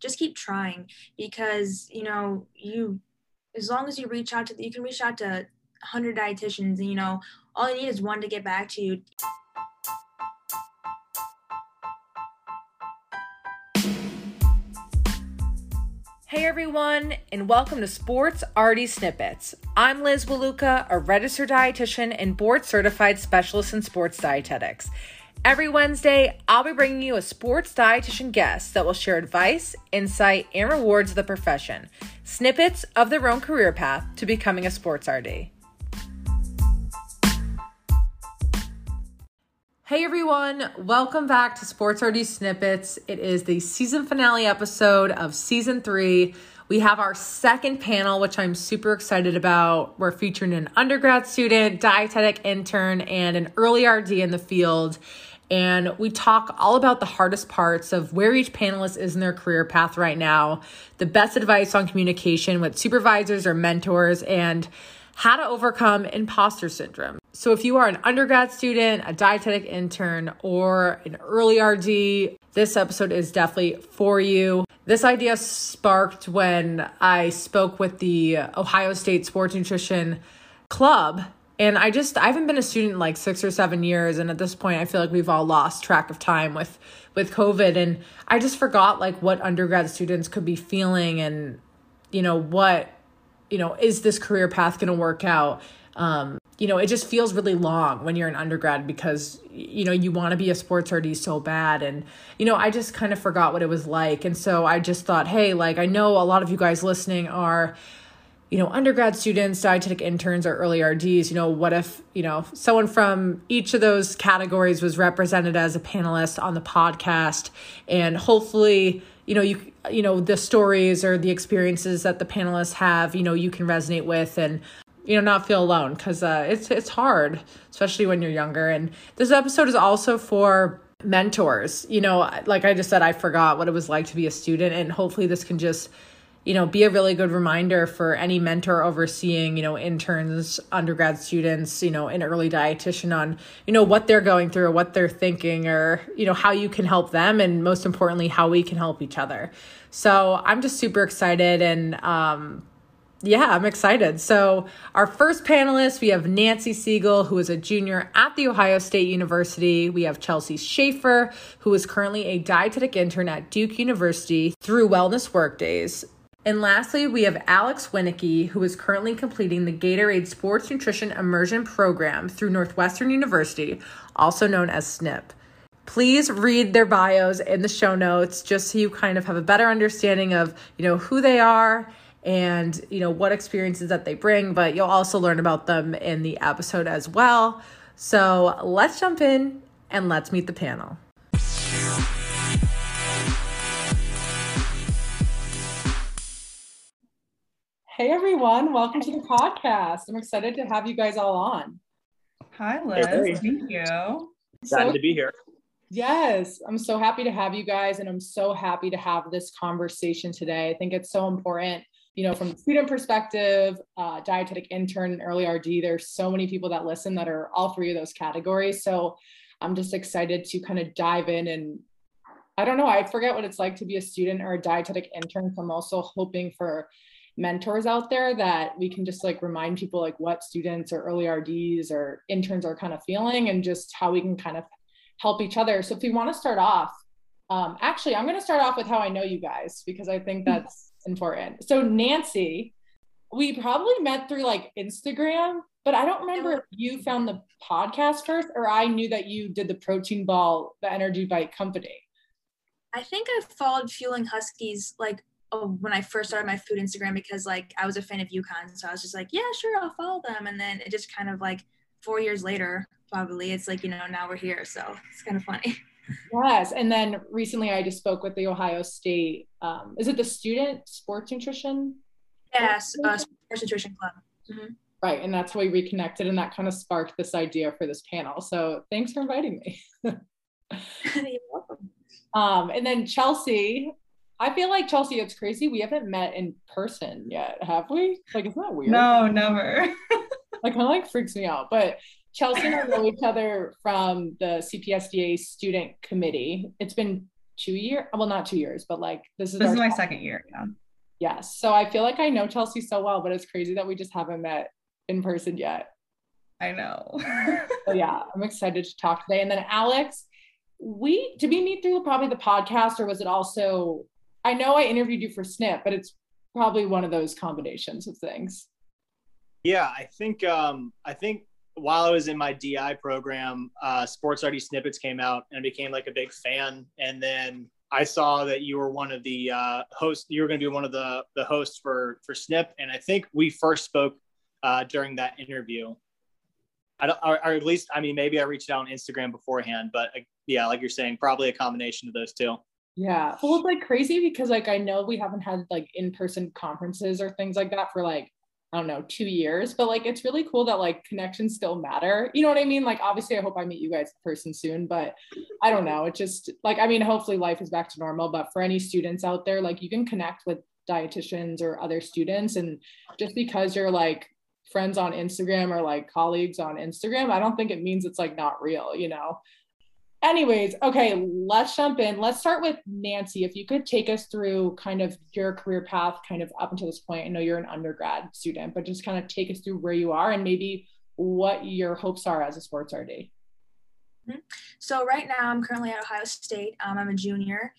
just keep trying because you know you as long as you reach out to you can reach out to 100 dietitians and you know all you need is one to get back to you Hey everyone, and welcome to Sports RD Snippets. I'm Liz Waluka, a registered dietitian and board certified specialist in sports dietetics. Every Wednesday, I'll be bringing you a sports dietitian guest that will share advice, insight, and rewards of the profession, snippets of their own career path to becoming a sports RD. Hey everyone, welcome back to Sports RD Snippets. It is the season finale episode of season three. We have our second panel, which I'm super excited about. We're featuring an undergrad student, dietetic intern, and an early RD in the field and we talk all about the hardest parts of where each panelist is in their career path right now, the best advice on communication with supervisors or mentors, and how to overcome imposter syndrome. So, if you are an undergrad student, a dietetic intern, or an early RD, this episode is definitely for you. This idea sparked when I spoke with the Ohio State Sports Nutrition Club and I just I haven't been a student like 6 or 7 years and at this point I feel like we've all lost track of time with with COVID and I just forgot like what undergrad students could be feeling and you know what you know is this career path going to work out um you know it just feels really long when you're an undergrad because you know you want to be a sports RD so bad and you know I just kind of forgot what it was like. And so I just thought hey like I know a lot of you guys listening are you know, undergrad students, dietetic interns, or early RDs, you know, what if, you know, someone from each of those categories was represented as a panelist on the podcast? And hopefully, you know, you you know, the stories or the experiences that the panelists have, you know, you can resonate with and you know, not feel alone because uh, it's it's hard, especially when you're younger. And this episode is also for mentors. You know, like I just said, I forgot what it was like to be a student, and hopefully this can just you know, be a really good reminder for any mentor overseeing, you know, interns, undergrad students, you know, an early dietitian on, you know, what they're going through what they're thinking or, you know, how you can help them and most importantly, how we can help each other. So I'm just super excited and, um, yeah, I'm excited. So, our first panelist, we have Nancy Siegel, who is a junior at The Ohio State University. We have Chelsea Schaefer, who is currently a dietetic intern at Duke University through Wellness Workdays. And lastly, we have Alex Winnicky, who is currently completing the Gatorade Sports Nutrition Immersion Program through Northwestern University, also known as SNP. Please read their bios in the show notes just so you kind of have a better understanding of, you know, who they are and, you know, what experiences that they bring, but you'll also learn about them in the episode as well. So, let's jump in and let's meet the panel. Hey everyone, welcome to the podcast. I'm excited to have you guys all on. Hi Liz, hey, thank you. Glad so, to be here. Yes, I'm so happy to have you guys and I'm so happy to have this conversation today. I think it's so important, you know, from student perspective, uh, dietetic intern and early RD, there's so many people that listen that are all three of those categories. So I'm just excited to kind of dive in and I don't know, I forget what it's like to be a student or a dietetic intern. So I'm also hoping for mentors out there that we can just like remind people like what students or early RDs or interns are kind of feeling and just how we can kind of help each other. So if you want to start off, um, actually, I'm going to start off with how I know you guys because I think that's important. So Nancy, we probably met through like Instagram, but I don't remember if you found the podcast first or I knew that you did the protein ball, the energy bite company. I think I followed Fueling Huskies like oh, when I first started my food Instagram because like I was a fan of UConn. So I was just like, yeah, sure, I'll follow them. And then it just kind of like four years later, probably it's like, you know, now we're here. So it's kind of funny. Yes. And then recently I just spoke with the Ohio State, um, is it the student sports nutrition? Yes, uh, sports nutrition club. Mm-hmm. Right. And that's why we reconnected and that kind of sparked this idea for this panel. So thanks for inviting me. You're welcome. Um, and then Chelsea, I feel like Chelsea, it's crazy. We haven't met in person yet, have we? Like, it's not weird. No, never. like, kind of like freaks me out. But Chelsea and I know each other from the CPSDA student committee. It's been two years. Well, not two years, but like this is this is my second year. Yeah. Yes. So I feel like I know Chelsea so well, but it's crazy that we just haven't met in person yet. I know. so yeah, I'm excited to talk today. And then Alex, we did we meet through probably the podcast or was it also I know I interviewed you for Snip, but it's probably one of those combinations of things. Yeah, I think um I think while I was in my DI program, uh, Sports RD Snippets came out and I became like a big fan. And then I saw that you were one of the uh, hosts. You were going to be one of the the hosts for for Snip, and I think we first spoke uh, during that interview. I don't, or, or, at least, I mean, maybe I reached out on Instagram beforehand, but uh, yeah, like you're saying, probably a combination of those two. Yeah. Well, it's like crazy because like I know we haven't had like in person conferences or things like that for like I don't know, two years, but like it's really cool that like connections still matter. You know what I mean? Like, obviously, I hope I meet you guys in person soon, but I don't know. It just like, I mean, hopefully life is back to normal, but for any students out there, like you can connect with dietitians or other students. And just because you're like friends on Instagram or like colleagues on Instagram, I don't think it means it's like not real, you know? Anyways, okay, let's jump in. Let's start with Nancy. If you could take us through kind of your career path, kind of up until this point. I know you're an undergrad student, but just kind of take us through where you are and maybe what your hopes are as a sports RD. Mm-hmm. So right now, I'm currently at Ohio State. Um, I'm a junior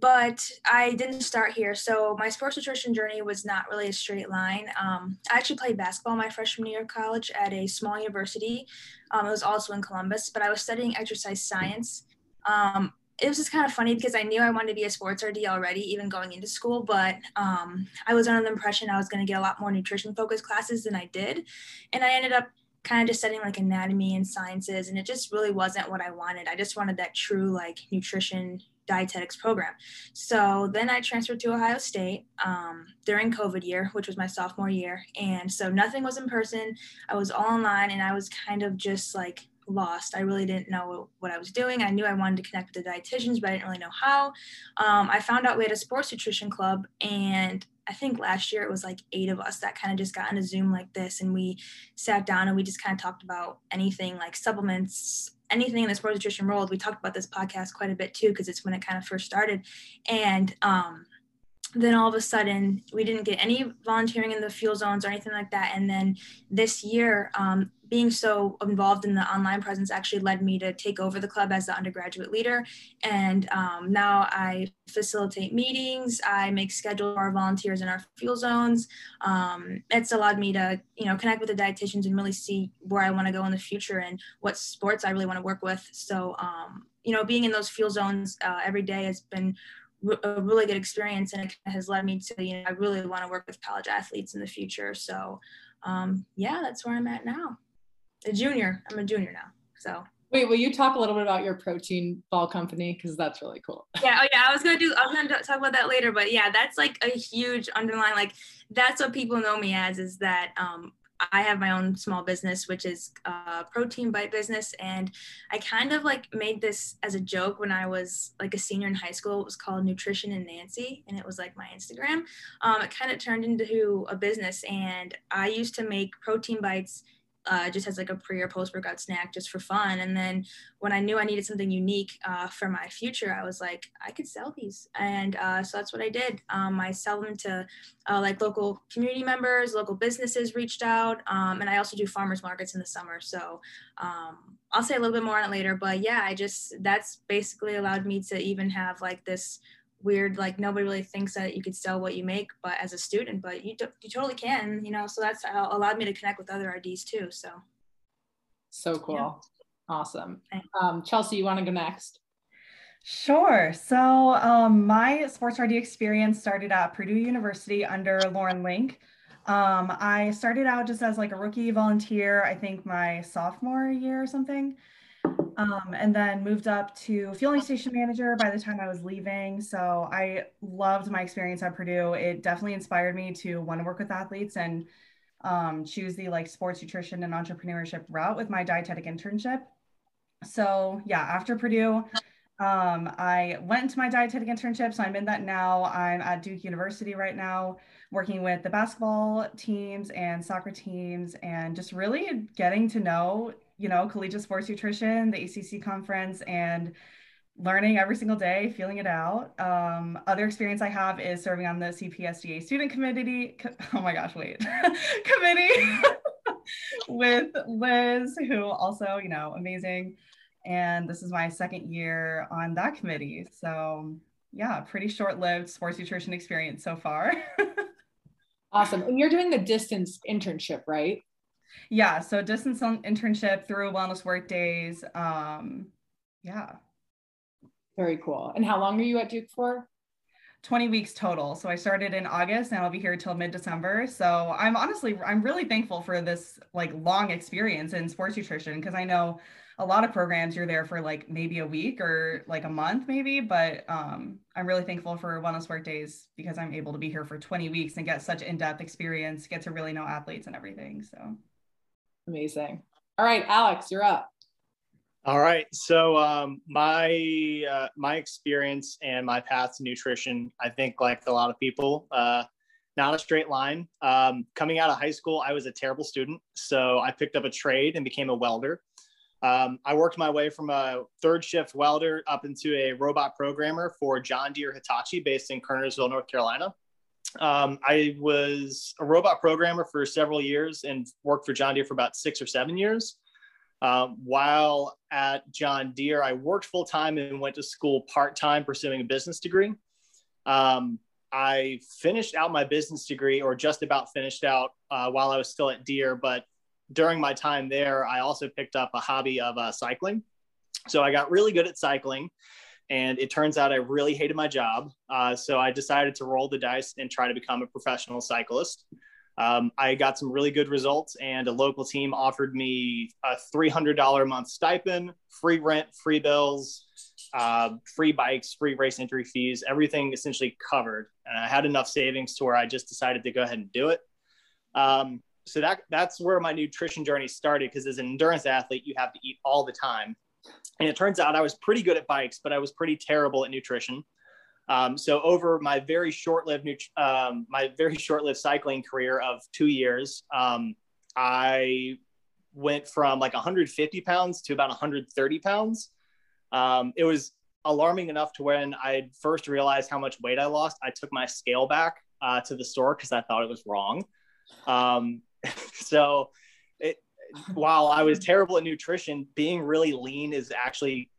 but I didn't start here. So my sports nutrition journey was not really a straight line. Um, I actually played basketball my freshman year of college at a small university. Um, it was also in Columbus, but I was studying exercise science. Um, it was just kind of funny because I knew I wanted to be a sports RD already, even going into school, but um, I was under the impression I was going to get a lot more nutrition focused classes than I did. And I ended up kind of just studying like anatomy and sciences and it just really wasn't what I wanted. I just wanted that true like nutrition dietetics program. So then I transferred to Ohio State um, during COVID year, which was my sophomore year. And so nothing was in person. I was all online and I was kind of just like lost. I really didn't know what I was doing. I knew I wanted to connect with the dietitians, but I didn't really know how. Um, I found out we had a sports nutrition club, and I think last year it was like eight of us that kind of just got on a Zoom like this, and we sat down and we just kind of talked about anything like supplements, anything in the sports nutrition world. We talked about this podcast quite a bit too because it's when it kind of first started, and um, then all of a sudden we didn't get any volunteering in the fuel zones or anything like that and then this year um, being so involved in the online presence actually led me to take over the club as the undergraduate leader. And um, now i facilitate meetings i make schedule for our volunteers in our fuel zones. Um, it's allowed me to you know connect with the dietitians and really see where i want to go in the future and what sports i really want to work with. So um, you know being in those fuel zones uh, every day has been a really good experience and it has led me to you know i really want to work with college athletes in the future. So um, yeah that's where i'm at now a junior i'm a junior now so wait will you talk a little bit about your protein ball company because that's really cool yeah oh yeah i was gonna do i was gonna talk about that later but yeah that's like a huge underline like that's what people know me as is that um, I have my own small business, which is a protein bite business. And I kind of like made this as a joke when I was like a senior in high school. It was called Nutrition and Nancy, and it was like my Instagram. Um, it kind of turned into a business. And I used to make protein bites uh, just as like a pre or post workout snack just for fun. And then when I knew I needed something unique uh, for my future, I was like, I could sell these. And uh, so that's what I did. Um, I sell them to uh, like local community members, local businesses reached out. Um, and I also do farmers markets in the summer. So um, I'll say a little bit more on it later. But yeah, I just, that's basically allowed me to even have like this weird like nobody really thinks that you could sell what you make but as a student but you, do, you totally can you know? So that's allowed me to connect with other RDs too so. So cool. Yeah. awesome. Um, Chelsea you want to go next? Sure. So um, my sports RD experience started at Purdue University under Lauren Link. Um, I started out just as like a rookie volunteer, I think my sophomore year or something um, and then moved up to fueling station manager by the time I was leaving. So I loved my experience at Purdue. It definitely inspired me to want to work with athletes and um, choose the like sports nutrition and entrepreneurship route with my dietetic internship. So yeah, after Purdue, um, I went into my dietetic internship. So I'm in that now. I'm at Duke University right now, working with the basketball teams and soccer teams, and just really getting to know you know, collegiate sports nutrition, the ACC conference, and learning every single day, feeling it out. Um, other experience I have is serving on the CPSDA student committee. Oh my gosh, wait, committee with Liz, who also, you know, amazing. And this is my second year on that committee. So yeah, pretty short-lived sports nutrition experience so far. awesome. And you're doing the distance internship, right? Yeah, so distance internship through Wellness Workdays. Um, yeah. Very cool. And how long are you at Duke for? 20 weeks total. So I started in August and I'll be here till mid-December. So I'm honestly I'm really thankful for this like long experience in sports nutrition because I know a lot of programs you're there for like maybe a week or like a month maybe, but um, I'm really thankful for Wellness Workdays because I'm able to be here for 20 weeks and get such in-depth experience, get to really know athletes and everything. So amazing. All right, Alex, you're up. All right. So um, my uh, my experience and my path to nutrition, I think, like a lot of people, uh, not a straight line. Um, coming out of high school, I was a terrible student, so I picked up a trade and became a welder. Um, I worked my way from a third shift welder up into a robot programmer for John Deere Hitachi, based in Kernersville, North Carolina. Um, I was a robot programmer for several years and worked for John Deere for about six or seven years. Um, while at John Deere, I worked full time and went to school part time pursuing a business degree. Um, I finished out my business degree, or just about finished out, uh, while I was still at Deere. But during my time there, I also picked up a hobby of uh, cycling. So I got really good at cycling. And it turns out I really hated my job. Uh, so I decided to roll the dice and try to become a professional cyclist. Um, I got some really good results, and a local team offered me a $300 a month stipend, free rent, free bills, uh, free bikes, free race entry fees, everything essentially covered. And I had enough savings to where I just decided to go ahead and do it. Um, so that that's where my nutrition journey started because as an endurance athlete, you have to eat all the time. And it turns out I was pretty good at bikes, but I was pretty terrible at nutrition. Um, so over my very short-lived um, my very short-lived cycling career of two years, um, I went from like 150 pounds to about 130 pounds. Um, it was alarming enough to when I first realized how much weight I lost. I took my scale back uh, to the store because I thought it was wrong. Um, so while I was terrible at nutrition, being really lean is actually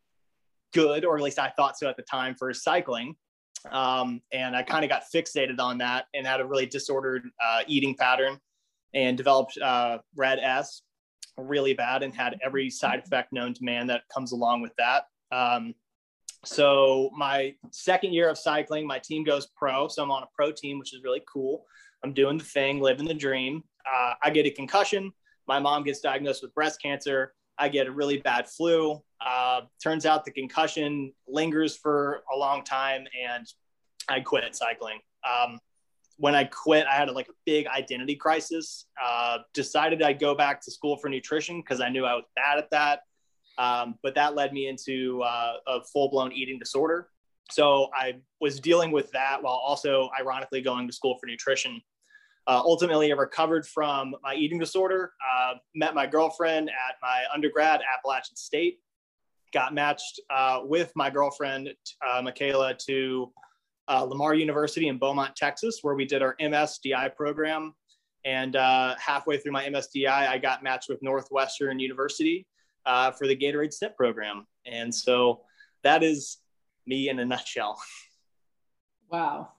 good, or at least I thought so at the time for cycling. Um, and I kind of got fixated on that and had a really disordered uh, eating pattern and developed uh, RED-S really bad and had every side effect known to man that comes along with that. Um, so my second year of cycling, my team goes pro. So I'm on a pro team, which is really cool. I'm doing the thing, living the dream. Uh, I get a concussion. My mom gets diagnosed with breast cancer. I get a really bad flu. Uh, turns out the concussion lingers for a long time, and I quit cycling. Um, when I quit, I had like a big identity crisis. Uh, decided I'd go back to school for nutrition because I knew I was bad at that. Um, but that led me into uh, a full blown eating disorder. So I was dealing with that while also, ironically, going to school for nutrition. Uh, ultimately, I recovered from my eating disorder, uh, met my girlfriend at my undergrad, Appalachian State, got matched uh, with my girlfriend, uh, Michaela, to uh, Lamar University in Beaumont, Texas, where we did our MSDI program. And uh, halfway through my MSDI, I got matched with Northwestern University for the Gatorade SNP program. And so that is me in a nutshell. Wow.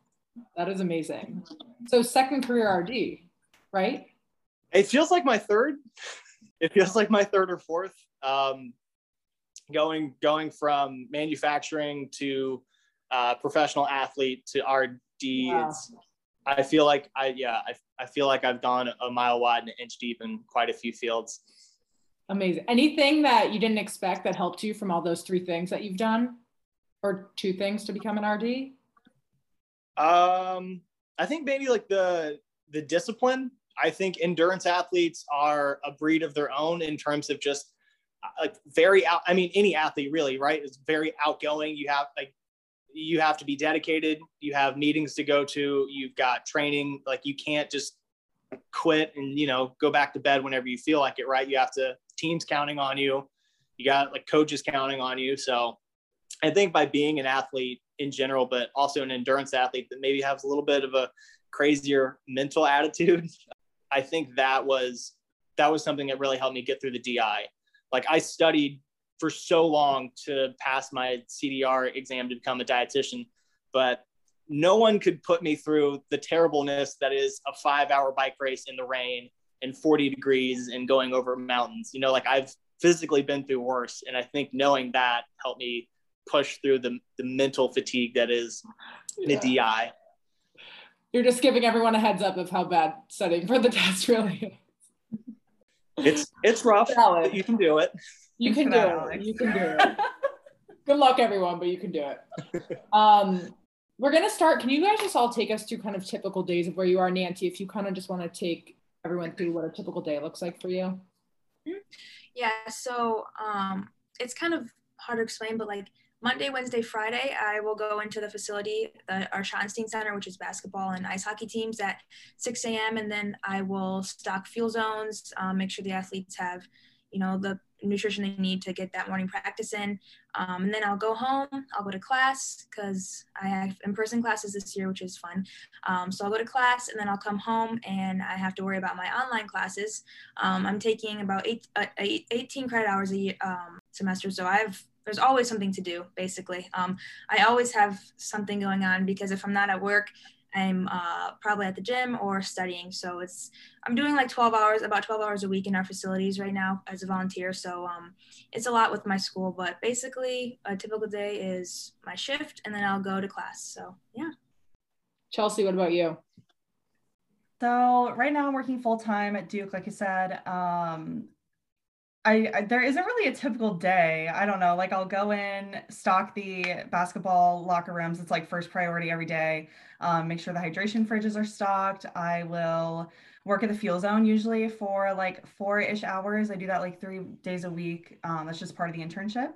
That is amazing. So second career RD, right? It feels like my third. It feels like my third or fourth. Um, going going from manufacturing to uh, professional athlete to RD. Wow. I feel like I yeah I, I feel like I've gone a mile wide and an inch deep in quite a few fields. Amazing. Anything that you didn't expect that helped you from all those three things that you've done, or two things to become an RD? Um, I think maybe like the the discipline. I think endurance athletes are a breed of their own in terms of just uh, like very out. I mean, any athlete really, right? Is very outgoing. You have like you have to be dedicated. You have meetings to go to. You've got training. Like you can't just quit and you know go back to bed whenever you feel like it. Right? You have to teams counting on you. You got like coaches counting on you. So I think by being an athlete in general, but also an endurance athlete that maybe has a little bit of a crazier mental attitude, I think that was that was something that really helped me get through the DI. Like I studied for so long to pass my CDR exam to become a dietitian, but no one could put me through the terribleness that is a five hour bike race in the rain and 40 degrees and going over mountains. You know, like I've physically been through worse. And I think knowing that helped me push through the, the mental fatigue that is the DI. You're just giving everyone a heads up of how bad studying for the test really is. It's it's rough, but you can do it. You can do it. You can do it. Good luck, everyone, but you can do it. Um, we're gonna start. Can you guys just all take us through kind of typical days of where you are, Nancy? If you kind of just want to take everyone through what a typical day looks like for you. Yeah. So um, it's kind of hard to explain, but like Monday, Wednesday, Friday, I will go into the facility, the, our Schottenstein Center, which is basketball and ice hockey teams at 6 a.m. And then I will stock fuel zones, um, make sure the athletes have, you know, the nutrition they need to get that morning practice in. Um, and then I'll go home, I'll go to class because I have in person classes this year, which is fun. Um, so I'll go to class and then I'll come home and I have to worry about my online classes. Um, I'm taking about eight, uh, eight, 18 credit hours a year, um, semester. So I've there's always something to do basically um, i always have something going on because if i'm not at work I'm uh, probably at the gym or studying. So it's I'm doing like 12 hours, about 12 hours a week in our facilities right now as a volunteer. So um, it's a lot with my school, but basically a typical day is my shift and then I'll go to class. So yeah. Chelsea, what about you? So right now I'm working full time at Duke, like you said. Um, I, I, there isn't really a typical day. I don't know. Like I'll go in, stock the basketball locker rooms. It's like first priority every day. Um, make sure the hydration fridges are stocked. I will work at the fuel zone usually for like four-ish hours. I do that like three days a week. Um, that's just part of the internship.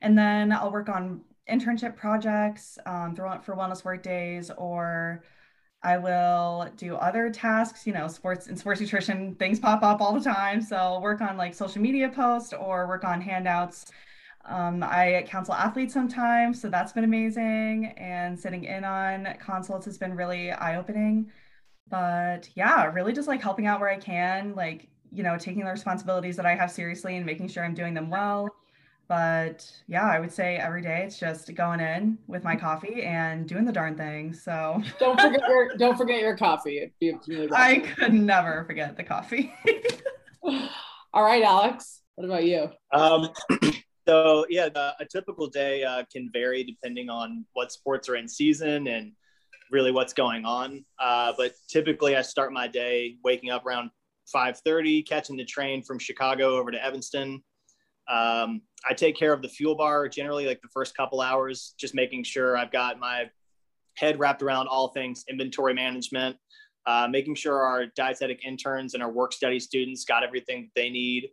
And then I'll work on internship projects um, for wellness work days or I will do other tasks, you know, sports and sports nutrition things pop up all the time. So work on like social media posts or work on handouts. Um, I counsel athletes sometimes, so that's been amazing. And sitting in on consults has been really eye opening. But yeah, really just like helping out where I can, like, you know, taking the responsibilities that I have seriously and making sure I'm doing them well but yeah, I would say every day it's just going in with my coffee and doing the darn thing. So don't forget your don't forget your coffee. Really I could never forget the coffee. All right, Alex. What about you? Um, so yeah, the, a typical day uh, can vary depending on what sports are in season and really what's going on. Uh, but typically, I start my day waking up around 5:30, catching the train from Chicago over to Evanston. Um, I take care of the fuel bar generally like the first couple hours, just making sure I've got my head wrapped around all things inventory management, uh, making sure our dietetic interns and our work study students got everything they need,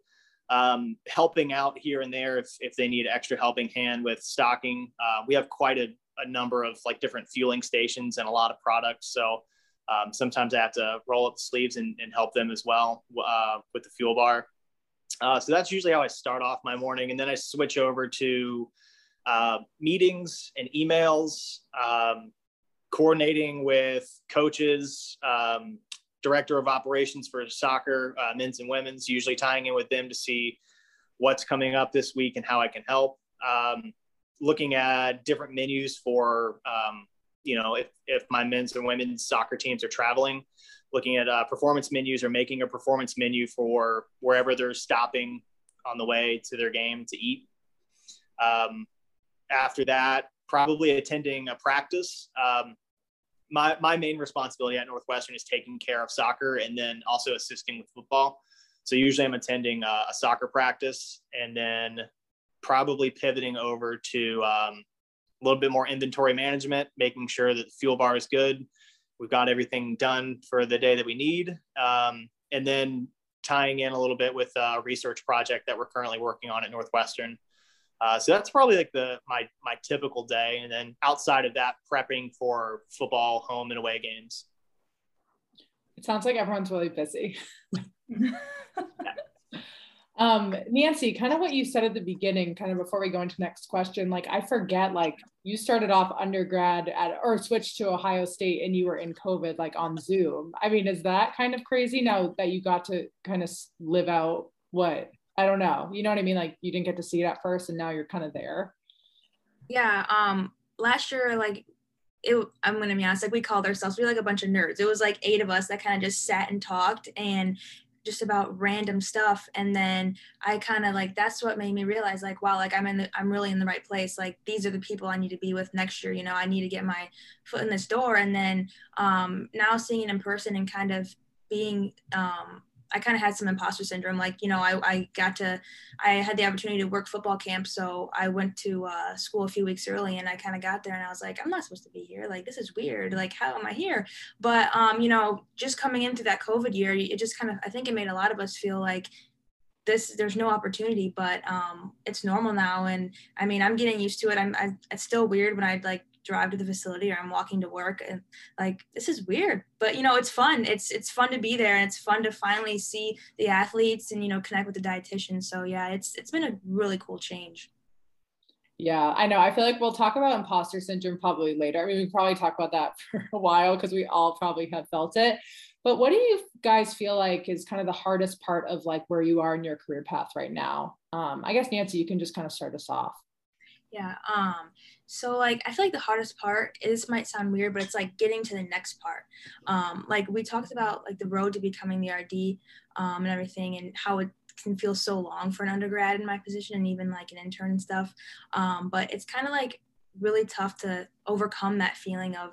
um, helping out here and there if, if they need extra helping hand with stocking. Uh, we have quite a, a, number of like different fueling stations and a lot of products. So um, sometimes I have to roll up the sleeves and, and help them as well uh, with the fuel bar. Uh, so that's usually how I start off my morning. And then I switch over to uh, meetings and emails, um, coordinating with coaches, um, director of operations for soccer, uh, men's and women's, usually tying in with them to see what's coming up this week and how I can help. Um, looking at different menus for, um, you know, if, if my men's and women's soccer teams are traveling, looking at uh, performance menus or making a performance menu for wherever they're stopping on the way to their game to eat. Um, after that, probably attending a practice. Um, my, my main responsibility at Northwestern is taking care of soccer and then also assisting with football. So usually I'm attending a, a soccer practice and then probably pivoting over to um, a little bit more inventory management, making sure that the fuel bar is good, we've got everything done for the day that we need. Um, and then tying in a little bit with a research project that we're currently working on at Northwestern. Uh, so that's probably like the my my typical day, and then outside of that, prepping for football home and away games. It sounds like everyone's really busy. Um, Nancy, kind of what you said at the beginning, kind of before we go into next question, like I forget, like you started off undergrad at or switched to Ohio State and you were in COVID, like on Zoom. I mean, is that kind of crazy now that you got to kind of live out what I don't know, you know what I mean? Like you didn't get to see it at first and now you're kind of there. Yeah. Um, last year, like it, I'm gonna be honest, like we called ourselves, we were like a bunch of nerds. It was like eight of us that kind of just sat and talked and just about random stuff and then i kind of like that's what made me realize like wow like i'm in the i'm really in the right place like these are the people i need to be with next year you know i need to get my foot in this door and then um now seeing it in person and kind of being um I kind of had some imposter syndrome. Like, you know, I, I got to, I had the opportunity to work football camp. So I went to uh, school a few weeks early and I kind of got there and I was like, I'm not supposed to be here. Like, this is weird. Like, how am I here? But, um, you know, just coming into that COVID year, it just kind of, I think it made a lot of us feel like, this there's no opportunity but um it's normal now and i mean i'm getting used to it i'm I, it's still weird when I'd like drive to the facility or I'm walking to work and like this is weird but you know it's fun it's it's fun to be there and it's fun to finally see the athletes and you know connect with the dietitian so yeah it's it's been a really cool change yeah, I know. I feel like we'll talk about imposter syndrome probably later. I mean, we probably talk about that for a while because we all probably have felt it. But what do you guys feel like is kind of the hardest part of like where you are in your career path right now? Um, I guess Nancy, you can just kind of start us off. Yeah. Um, so like I feel like the hardest part, this might sound weird, but it's like getting to the next part. Um, like we talked about like the road to becoming the RD um, and everything and how it can feel so long for an undergrad in my position and even like an intern and stuff. Um, but it's kind of like really tough to overcome that feeling of,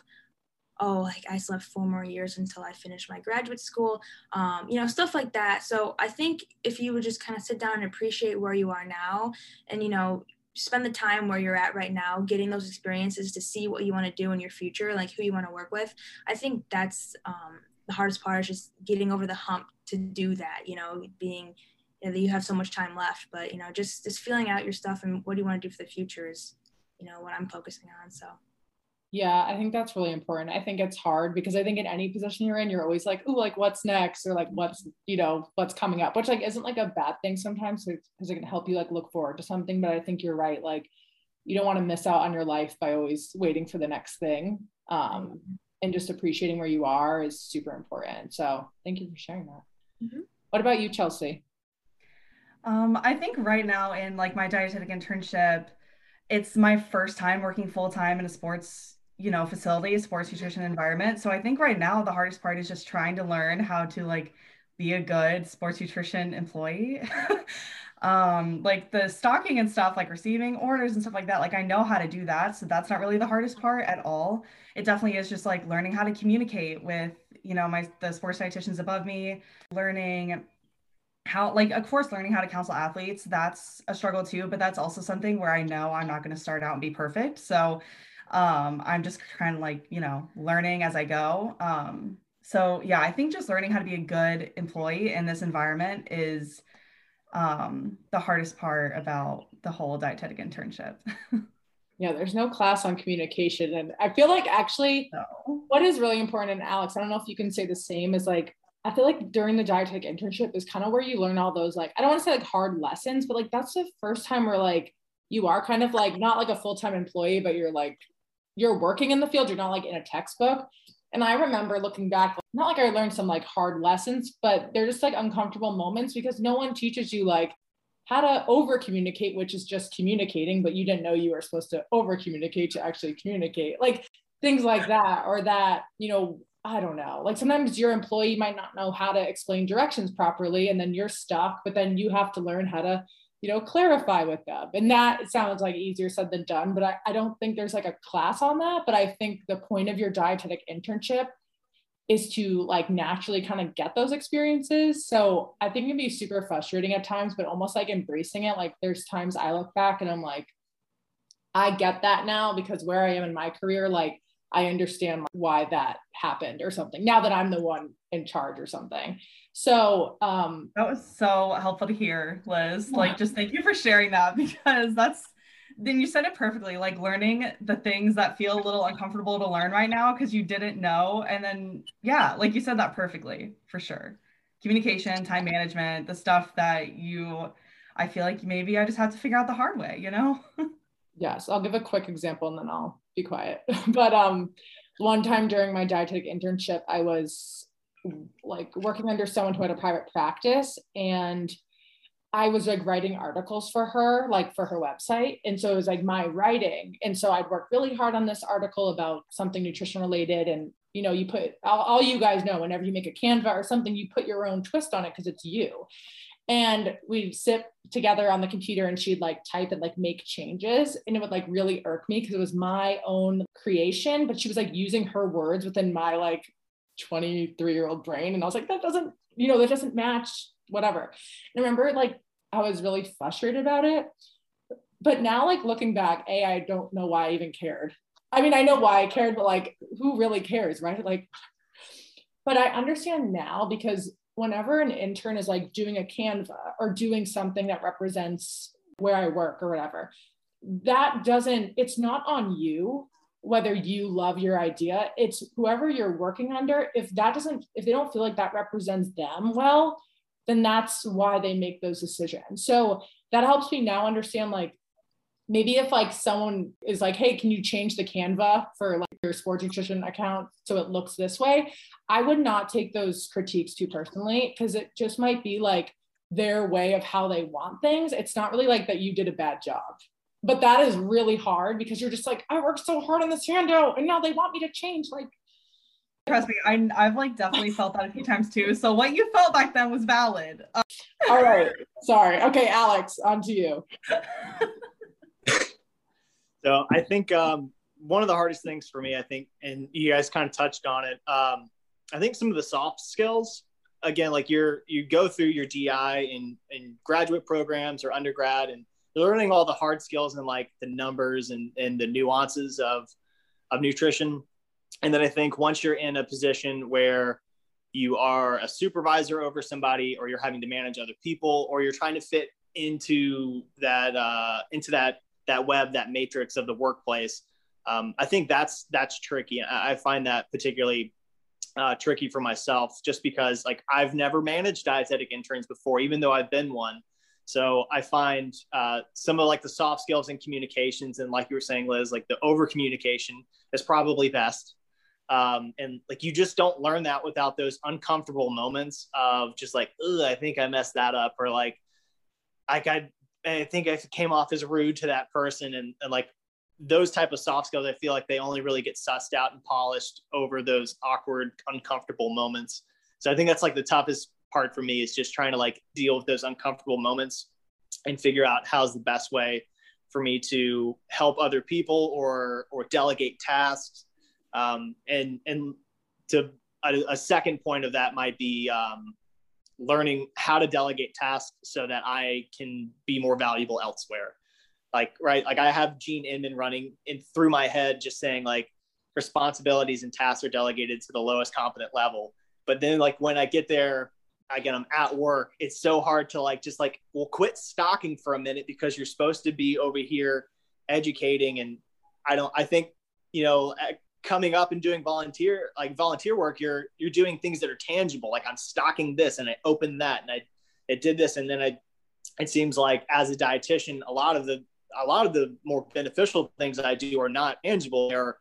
oh, like I still have four more years until I finish my graduate school, um, you know, stuff like that. So I think if you would just kind of sit down and appreciate where you are now and, you know, spend the time where you're at right now getting those experiences to see what you want to do in your future like who you want to work with i think that's um, the hardest part is just getting over the hump to do that you know being you, know, you have so much time left but you know just just feeling out your stuff and what do you want to do for the future is you know what i'm focusing on so yeah, I think that's really important. I think it's hard because I think in any position you're in, you're always like, oh, like what's next, or like what's you know what's coming up, which like isn't like a bad thing sometimes because it can help you like look forward to something. But I think you're right. Like you don't want to miss out on your life by always waiting for the next thing. Um, and just appreciating where you are is super important. So thank you for sharing that. Mm-hmm. What about you, Chelsea? Um, I think right now in like my dietetic internship, it's my first time working full time in a sports you know facility sports nutrition environment. So i think right now the hardest part is just trying to learn how to like be a good sports nutrition employee. Um like the stocking and stuff like receiving orders and stuff like that like i know how to do that so that's not really the hardest part at all. It definitely is just like learning how to communicate with you know my the sports dietitians above me learning how like of course learning how to counsel athletes that's a struggle too but that's also something where i know i'm not going to start out and be perfect. So um, I'm just kind of like, you know, learning as I go. Um, so yeah, I think just learning how to be a good employee in this environment is um, the hardest part about the whole dietetic internship. yeah, there's no class on communication. And I feel like actually no. what is really important, and Alex, I don't know if you can say the same, is like I feel like during the dietetic internship is kind of where you learn all those like I don't want to say like hard lessons, but like that's the first time where like you are kind of like not like a full-time employee, but you're like you're working in the field, you're not like in a textbook. And I remember looking back, not like I learned some like hard lessons, but they're just like uncomfortable moments because no one teaches you like how to over communicate, which is just communicating, but you didn't know you were supposed to over communicate to actually communicate. Like things like that, or that, you know, I don't know. Like sometimes your employee might not know how to explain directions properly and then you're stuck, but then you have to learn how to you know, clarify with them. And that sounds like easier said than done, but I, I don't think there's like a class on that. But I think the point of your dietetic internship is to like naturally kind of get those experiences. So I think it can be super frustrating at times, but almost like embracing it. Like there's times I look back and I'm like, I get that now because where I am in my career, like I understand why that happened or something now that I'm the one in charge or something. So um that was so helpful to hear, Liz. Yeah. Like just thank you for sharing that because that's then you said it perfectly like learning the things that feel a little uncomfortable to learn right now because you didn't know and then yeah like you said that perfectly for sure communication, time management, the stuff that you, I feel like maybe I just had to figure out the hard way, you know? yes, I'll give a quick example and then I'll be quiet. but um, one time during my dietetic internship, I was like working under someone who had a private practice and I was like writing articles for her, like for her website. And so it was like my writing. And so I'd work really hard on this article about something nutrition related. And, you know, you put all, all you guys know, whenever you make a Canva or something, you put your own twist on it because it's you. And we'd sit together on the computer and she'd like type and like make changes. And it would like really irk me because it was my own creation, but she was like using her words within my like 23 year old brain. And I was like, that doesn't, you know, that doesn't match whatever. And I remember like I was really frustrated about it. But now, like looking back, A, I don't know why I even cared. I mean, I know why I cared, but like, who really cares, right? Like, but I understand now because whenever an intern is like doing a Canva or doing something that represents where I work or whatever, that doesn't, it's not on you whether you love your idea. It's whoever you're working under. If that doesn't, if they don't feel like that represents them well, then that's why they make those decisions. So that helps me now understand like maybe if like someone is like, hey, can you change the Canva for like your sports nutrition account so it looks this way? I would not take those critiques too personally because it just might be like their way of how they want things. It's not really like that you did a bad job. But that is really hard because you're just like, I worked so hard on this handout and now they want me to change. Like, Trust me, I, I've like definitely felt that a few times too. So what you felt back then was valid. Uh- All right. Sorry. Okay, Alex, on to you. so I think um, one of the hardest things for me, I think, and you guys kind of touched on it. Um, I think some of the soft skills, again, like you're you go through your DI in in graduate programs or undergrad, and you're learning all the hard skills and like the numbers and and the nuances of of nutrition and then I think once you're in a position where you are a supervisor over somebody, or you're having to manage other people, or you're trying to fit into that uh, into that that web, that matrix of the workplace, um, I think that's that's tricky. I, find that particularly uh, tricky for myself, just because like I've never managed dietetic interns before, even though I've been one. So I find uh, some of like the soft skills and communications, and like you were saying, Liz, like the over communication is probably best. Um, and like you just don't learn that without those uncomfortable moments of just like, I think I messed that up, or like, like I, I think I came off as rude to that person, and, and like those type of soft skills, I feel like they only really get sussed out and polished over those awkward, uncomfortable moments. So I think that's like the toughest part for me is just trying to like deal with those uncomfortable moments and figure out how's the best way for me to help other people or or delegate tasks um, and and to a, a, second point of that might be um, learning how to delegate tasks so that I can be more valuable elsewhere. Like right, like I have Gene Inman running in through my head, just saying like responsibilities and tasks are delegated to the lowest competent level. But then like when I get there, again, I'm at work. It's so hard to like just like well quit stalking for a minute because you're supposed to be over here educating and I don't. I think you know uh, coming up and doing volunteer like volunteer work you're you're doing things that are tangible like i'm stocking this and i opened that and i it did this and then i it seems like as a dietitian a lot of the a lot of the more beneficial things that i do are not tangible they're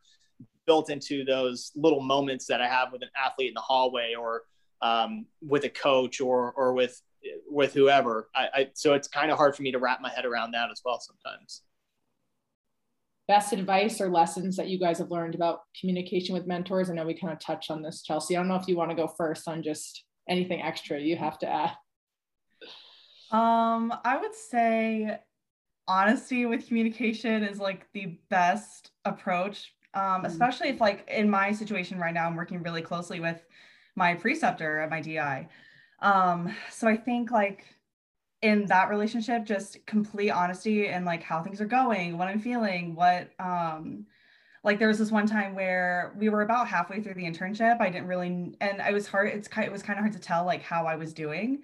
built into those little moments that i have with an athlete in the hallway or um, with a coach or or with with whoever I, I so it's kind of hard for me to wrap my head around that as well sometimes best advice or lessons that you guys have learned about communication with mentors? I know we kind of touched on this, Chelsea. I don't know if you want to go first on just anything extra you have to add. Um, I would say honesty with communication is like the best approach. Um, mm-hmm. especially if like in my situation right now, I'm working really closely with my preceptor at my DI. Um, so I think like in that relationship just complete honesty and like how things are going what i'm feeling what um like there was this one time where we were about halfway through the internship i didn't really and i was hard it's kind it was kind of hard to tell like how i was doing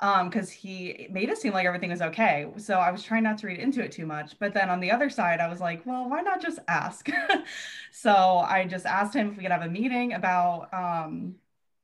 um because he made it seem like everything was okay so i was trying not to read into it too much but then on the other side i was like well why not just ask so i just asked him if we could have a meeting about um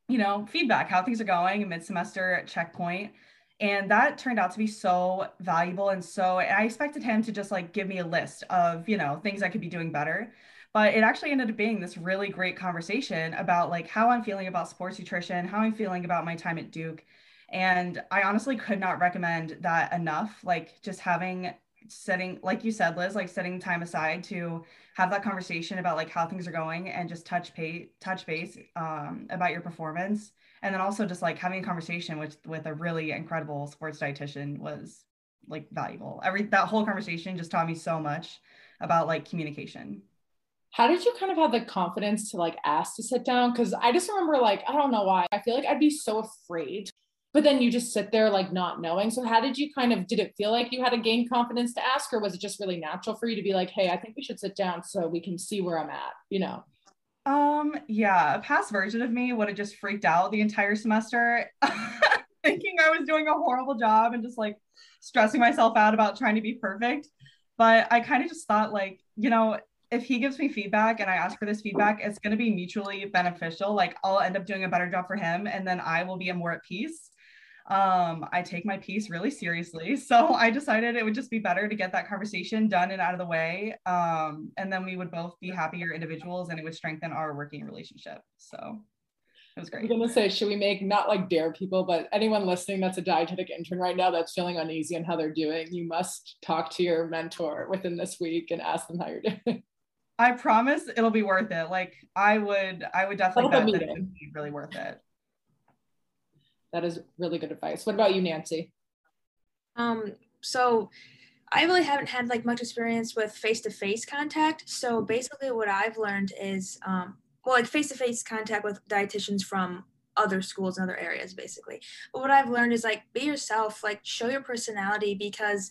you know, feedback, how things are going, mid-semester checkpoint. And that turned out to be so valuable. And so I expected him to just like give me a list of, you know, things I could be doing better. But it actually ended up being this really great conversation about like how I'm feeling about sports nutrition, how I'm feeling about my time at Duke. And I honestly could not recommend that enough. Like just having setting, like you said, Liz, like setting time aside to have that conversation about like how things are going and just touch pay touch base um, about your performance. And then also just like having a conversation with with a really incredible sports dietitian was like valuable. Every that whole conversation just taught me so much about like communication. How did you kind of have the confidence to like ask to sit down? Because i just remember like i don't know why i feel like i'd be so afraid but then you just sit there like not knowing so how did you kind of did it feel like you had to gain confidence to ask or was it just really natural for you to be like hey i think we should sit down so we can see where i'm at you know um, yeah, a past version of me would have just freaked out the entire semester, thinking I was doing a horrible job and just like stressing myself out about trying to be perfect. But I kind of just thought, like, you know, if he gives me feedback and I ask for this feedback, it's going to be mutually beneficial. Like, I'll end up doing a better job for him, and then I will be more at peace um, I take my peace really seriously. So I decided it would just be better to get that conversation done and out of the way. Um, and then we would both be happier individuals and it would strengthen our working relationship. So it was great. I'm gonna say, should we make not like dare people, but anyone listening that's a dietetic intern right now that's feeling uneasy on how they're doing, you must talk to your mentor within this week and ask them how you're doing. I promise it'll be worth it. Like I would, I would definitely bet that it would be really worth it that is really good advice. What about you, Nancy? Um, so I really haven't had like much experience with face-to-face contact. So basically what I've learned is um, well, like face-to-face contact with dietitians from other schools and other areas basically. But what I've learned is like be yourself, like show your personality because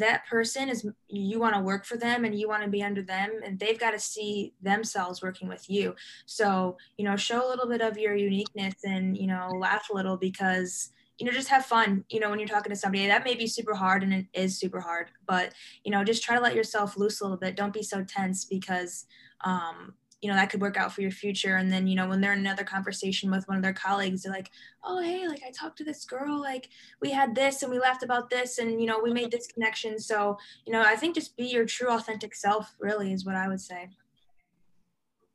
that person is you want to work for them and you want to be under them and they've got to see themselves working with you. So you know show a little bit of your uniqueness and you know laugh a little because you know just have fun you know when you're talking to somebody. That may be super hard and it is super hard but you know just try to let yourself loose a little bit. Don't be so tense because um you know that could work out for your future. And then you know when they're in another conversation with one of their colleagues they're like oh hey like i talked to this girl like we had this and we laughed about this and you know we made this connection. So you know i think just be your true authentic self really is what i would say.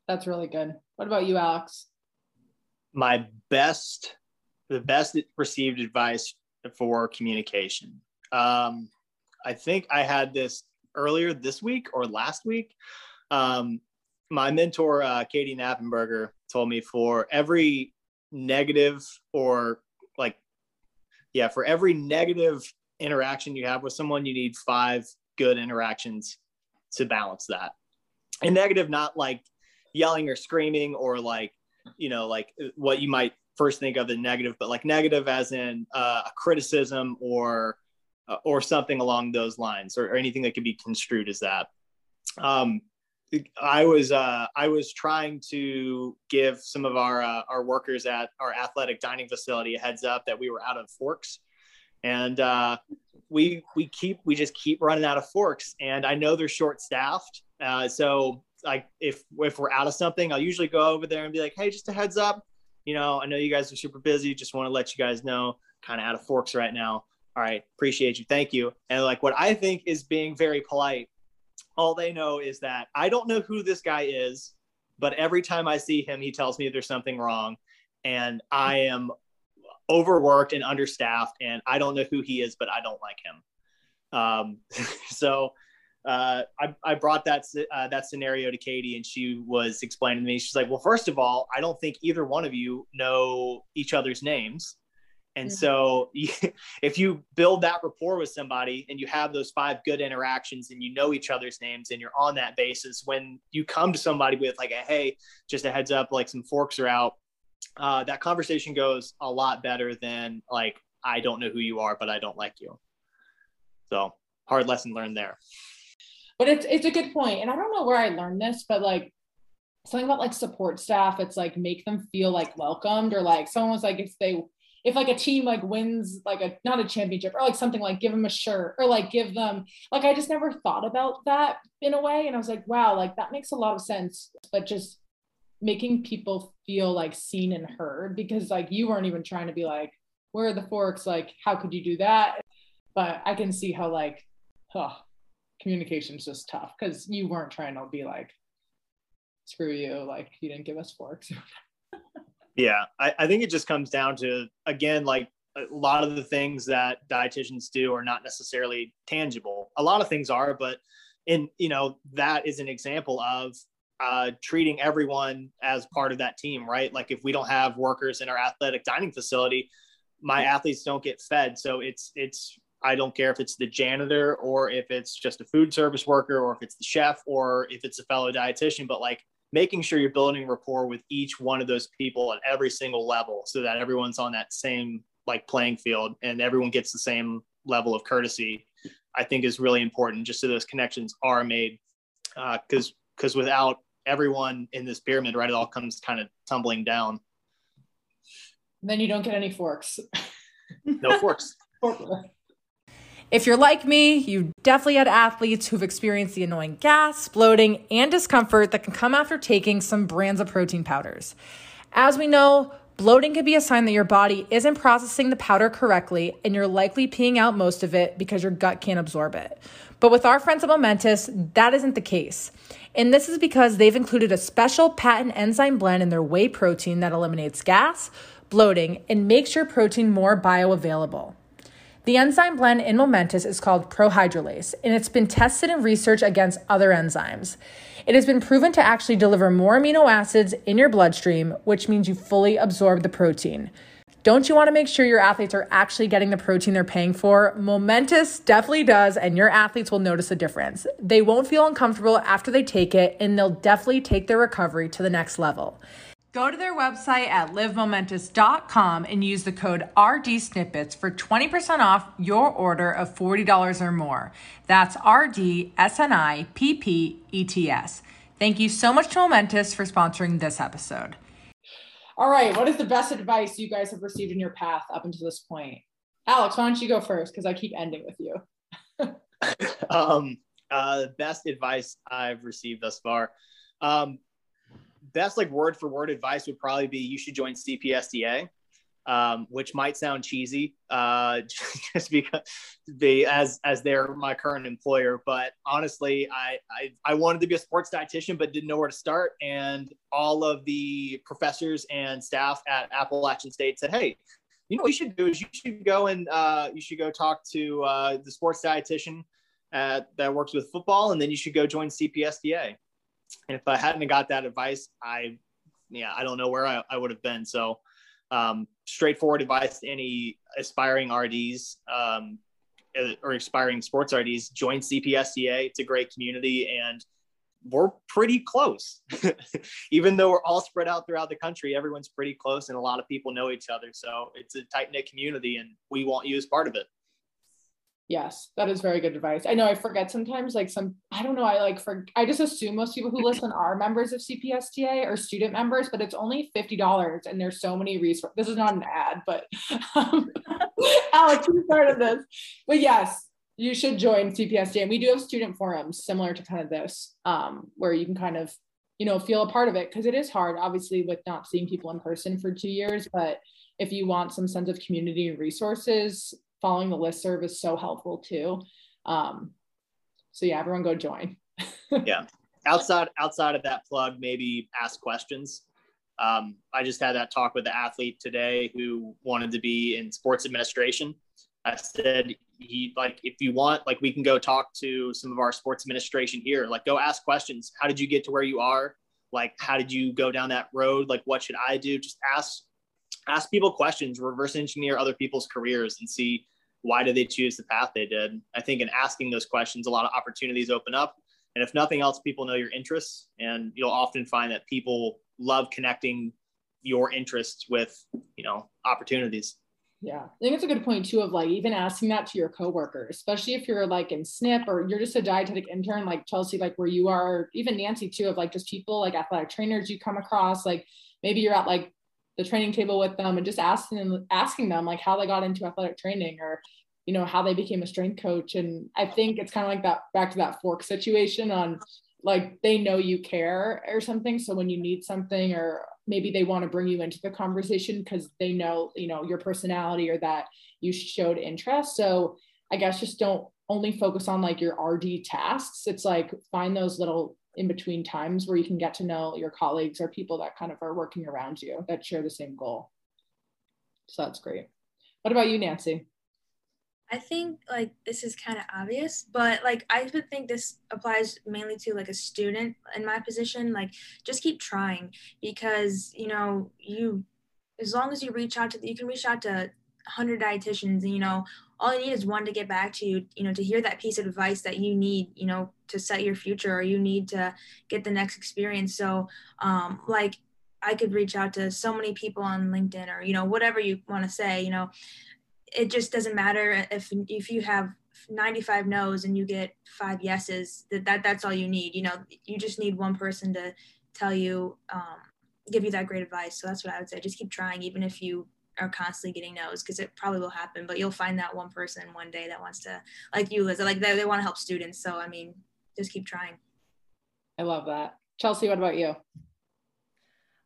That's really good. What about you alex? My best the best received advice for communication. Um i think i had this earlier this week or last week. Um, my mentor, uh, Katie Knappenberger, told me for every negative or like, yeah, for every negative interaction you have with someone, you need five good interactions to balance that. And negative, not like yelling or screaming or like, you know, like what you might first think of as negative, but like negative as in uh, a criticism or uh, or something along those lines, or, or anything that could be construed as that. Um, I was uh, I was trying to give some of our uh, our workers at our athletic dining facility a heads up that we were out of forks, and uh, we we keep we just keep running out of forks, and I know they're short staffed, uh, so like if if we're out of something, I'll usually go over there and be like, hey, just a heads up, you know, I know you guys are super busy, just want to let you guys know, kind of out of forks right now. All right, appreciate you, thank you, and like what I think is being very polite all they know is that I don't know who this guy is, but every time I see him, he tells me there's something wrong. And I am overworked and understaffed, and I don't know who he is, but I don't like him. Um, so uh, I, I brought that uh, that scenario to Katie, and she was explaining to me. She's like, "Well, first of all, I don't think either one of you know each other's names. And mm-hmm. so if you build that rapport with somebody and you have those five good interactions and you know each other's names and you're on that basis, when you come to somebody with like a, hey, just a heads up, like some forks are out, uh, that conversation goes a lot better than like, I don't know who you are, but I don't like you. So hard lesson learned there. But it's, it's a good point. And I don't know where I learned this, but like something about like support staff, it's like make them feel like welcomed or like someone was like, if they, if like a team like wins like a not a championship or like something like give them a shirt or like give them like I just never thought about that in a way and I was like wow like that makes a lot of sense but just making people feel like seen and heard because like you weren't even trying to be like where are the forks? Like how could you do that? But i can see how like oh communication's just tough because you weren't trying to be like screw you like you didn't give us forks yeah I, I think it just comes down to again like a lot of the things that dietitians do are not necessarily tangible a lot of things are but in you know that is an example of uh, treating everyone as part of that team, right? Like if we don't have workers in our athletic dining facility, my athletes don't get fed. So it's it's I don't care if it's the janitor or if it's just a food service worker or if it's the chef or if it's a fellow dietitian, but like making sure you're building rapport with each one of those people at every single level so that everyone's on that same like playing field and everyone gets the same level of courtesy i think is really important just so those connections are made because uh, because without everyone in this pyramid, right, it all comes kind of tumbling down. then you don't get any forks. no forks. If you're like me, you definitely had athletes who've experienced the annoying gas, bloating, and discomfort that can come after taking some brands of protein powders. As we know, bloating can be a sign that your body isn't processing the powder correctly, and you're likely peeing out most of it because your gut can't absorb it. But with our friends at Momentous, that isn't the case. And this is because they've included a special patent enzyme blend in their whey protein that eliminates gas, bloating, and makes your protein more bioavailable. The enzyme blend in Momentous is called prohydrolase, and it's been tested in research against other enzymes. It has been proven to actually deliver more amino acids in your bloodstream, which means you fully absorb the protein. Don't you want to make sure your athletes are actually getting the protein they're paying for? Momentous definitely does, and your athletes will notice a difference. They won't feel uncomfortable after they take it, and they'll definitely take their recovery to the next level. Go to their website at livemomentous.com and use the code RDSnippets for 20% off your order of $40 or more. That's RDSNIPPETS. Thank you so much to Momentous for sponsoring this episode. All right. What is the best advice you guys have received in your path up until this point? Alex, why don't you go first? Because I keep ending with you. um, uh, the best advice I've received thus far. Um, best like word for word advice would probably be you should join CPSDA um, which might sound cheesy, uh, just because they as as they're my current employer. But honestly, I, I I wanted to be a sports dietitian, but didn't know where to start. And all of the professors and staff at Appalachian State said, "Hey, you know what you should do is you should go and uh, you should go talk to uh, the sports dietitian at, that works with football, and then you should go join CPSDA." If I hadn't got that advice, I yeah, I don't know where I, I would have been. So um, straightforward advice to any aspiring RDs um, or aspiring sports RDs. Join CPSDA. It's a great community, and we're pretty close. Even though we're all spread out throughout the country, everyone's pretty close, and a lot of people know each other. So it's a tight knit community, and we want you as part of it. Yes, that is very good advice. I know I forget sometimes, like some, I don't know, I like for, I just assume most people who listen are members of CPSDA or student members, but it's only $50 and there's so many resources. This is not an ad, but um, Alex, you started this. But yes, you should join CPSDA. And we do have student forums similar to kind of this, um, where you can kind of, you know, feel a part of it because it is hard, obviously, with not seeing people in person for two years. But if you want some sense of community and resources, following the list serve is so helpful too. Um, so yeah, everyone go join. yeah. Outside outside of that plug, maybe ask questions. Um, I just had that talk with the athlete today who wanted to be in sports administration. I said he like if you want, like we can go talk to some of our sports administration here. Like go ask questions. How did you get to where you are? Like how did you go down that road? Like what should I do? Just ask ask people questions, reverse engineer other people's careers and see why did they choose the path they did? I think in asking those questions, a lot of opportunities open up. And if nothing else, people know your interests, and you'll often find that people love connecting your interests with, you know, opportunities. Yeah, I think it's a good point too of like even asking that to your coworkers, especially if you're like in SNP or you're just a dietetic intern like Chelsea, like where you are, even Nancy too, of like just people like athletic trainers you come across, like maybe you're at like the training table with them and just asking them asking them like how they got into athletic training or you know how they became a strength coach and i think it's kind of like that back to that fork situation on like they know you care or something. So when you need something or maybe they want to bring you into the conversation because they know, you know, your personality or that you showed interest. So I guess just don't only focus on like your RD tasks. It's like find those little in between times where you can get to know your colleagues or people that kind of are working around you that share the same goal. So that's great. What about you, Nancy? I think like this is kind of obvious, but like I would think this applies mainly to like a student in my position. Like just keep trying because you know you as long as you reach out to you can reach out to 100 dietitians and you know all you need is one to get back to you you know to hear that piece of advice that you need you know to set your future or you need to get the next experience. So um like i could reach out to so many people on linkedin or you know whatever you want to say you know. It just doesn't matter if if you have 95 no's and you get five yeses that, that that's all you need you know. You just need one person to tell you um, give you that great advice. So that's what i would say. Just keep trying even if you are constantly getting no's because it probably will happen but you'll find that one person one day that wants to like you liz like they, they want to help students so i mean just keep trying i love that chelsea what about you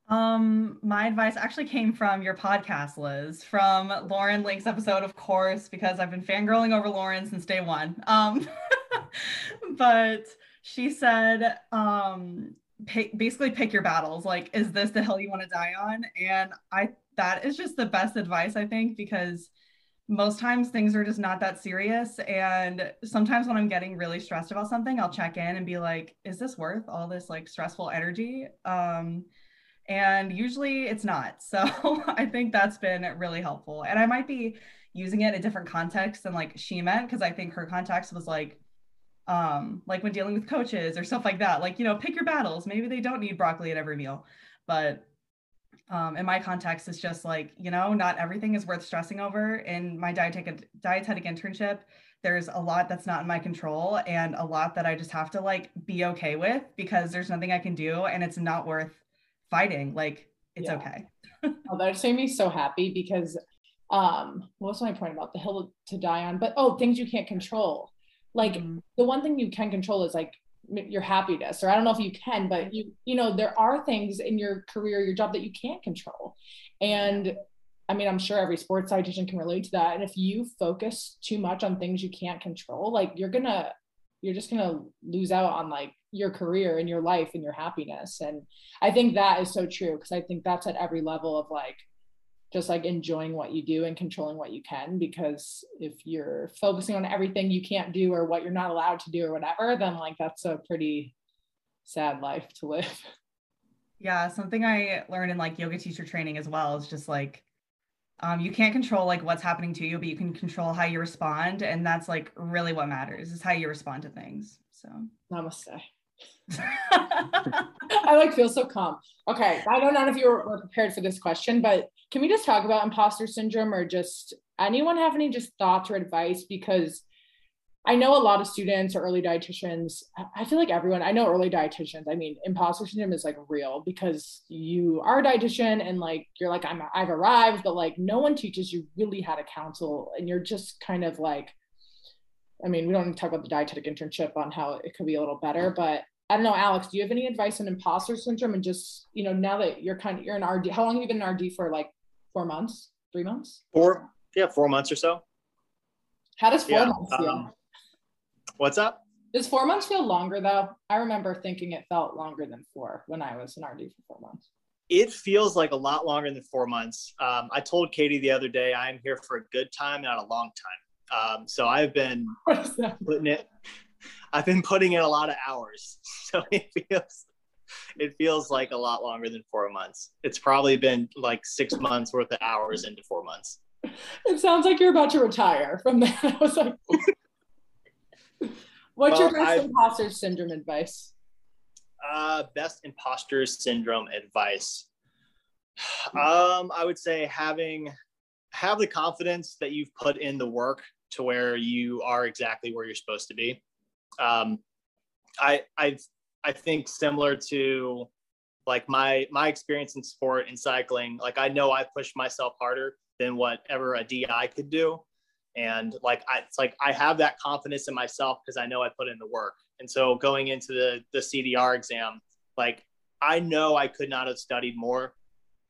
um, my advice actually came from your podcast, Liz, from Lauren Link's episode, of course, because I've been fangirling over Lauren since day one. Um, but she said, um, pick, basically pick your battles. Like, is this the hill you want to die on? And I, that is just the best advice, I think, because most times things are just not that serious. And sometimes when I'm getting really stressed about something, I'll check in and be like, is this worth all this like stressful energy? Um, and usually it's not. So I think that's been really helpful. And I might be using it in a different context than like she meant because I think her context was like um like when dealing with coaches or stuff like that like you know pick your battles maybe they don't need broccoli at every meal but um, in my context it's just like you know not everything is worth stressing over. In my dietetic dietetic internship there's a lot that's not in my control and a lot that i just have to like be okay with because there's nothing i can do and it's not worth fighting. Like it's yeah. okay. Oh, that just made me so happy because um what was my point about the hill to die on? But oh things you can't control. Like mm-hmm. the one thing you can control is like your happiness or i don't know if you can but mm-hmm. you you know there are things in your career your job that you can't control. And i mean i'm sure every sports dietitian can relate to that. And if you focus too much on things you can't control like you're gonna you're just gonna lose out on like your career and your life and your happiness. And i think that is so true because i think that's at every level of like just like enjoying what you do and controlling what you can because if you're focusing on everything you can't do or what you're not allowed to do or whatever then like that's a pretty sad life to live. Yeah something i learned in like yoga teacher training as well is just like um, you can't control like what's happening to you but you can control how you respond and that's like really what matters is how you respond to things so. Namaste I like feel so calm. Okay, I don't know if you were, prepared for this question, but can we just talk about imposter syndrome or just anyone have any just thoughts or advice? Because I know a lot of students or early dietitians. I feel like everyone. I know early dietitians. I mean, imposter syndrome is like real because you are a dietitian and like you're like I'm I've arrived, but like no one teaches you really how to counsel, and you're just kind of like I mean, we don't talk about the dietetic internship on how it could be a little better, but I don't know, Alex, do you have any advice on imposter syndrome? And just, you know, now that you're kind of, you're in RD, how long have you been in RD for? Like four months, three months? Four, yeah, four months or so. How does four yeah, months feel? Um, what's up? Does four months feel longer though? I remember thinking it felt longer than four when I was in RD for four months. It feels like a lot longer than four months. Um, I told Katie the other day, I'm here for a good time, not a long time. Um, so I've been putting it. I've been putting in a lot of hours, so it feels it feels like a lot longer than four months. It's probably been like six months worth of hours into four months. It sounds like you're about to retire from that. I was like, what's well, your best I've, imposter syndrome advice? Uh, best imposter syndrome advice. Um, I would say having have the confidence that you've put in the work to where you are exactly where you're supposed to be. Um, I I I think similar to like my my experience in sport and cycling, like I know I pushed myself harder than whatever a DI could do, And like I, it's like I have that confidence in myself because I know I put in the work. And so going into the the CDR exam, like I know I could not have studied more.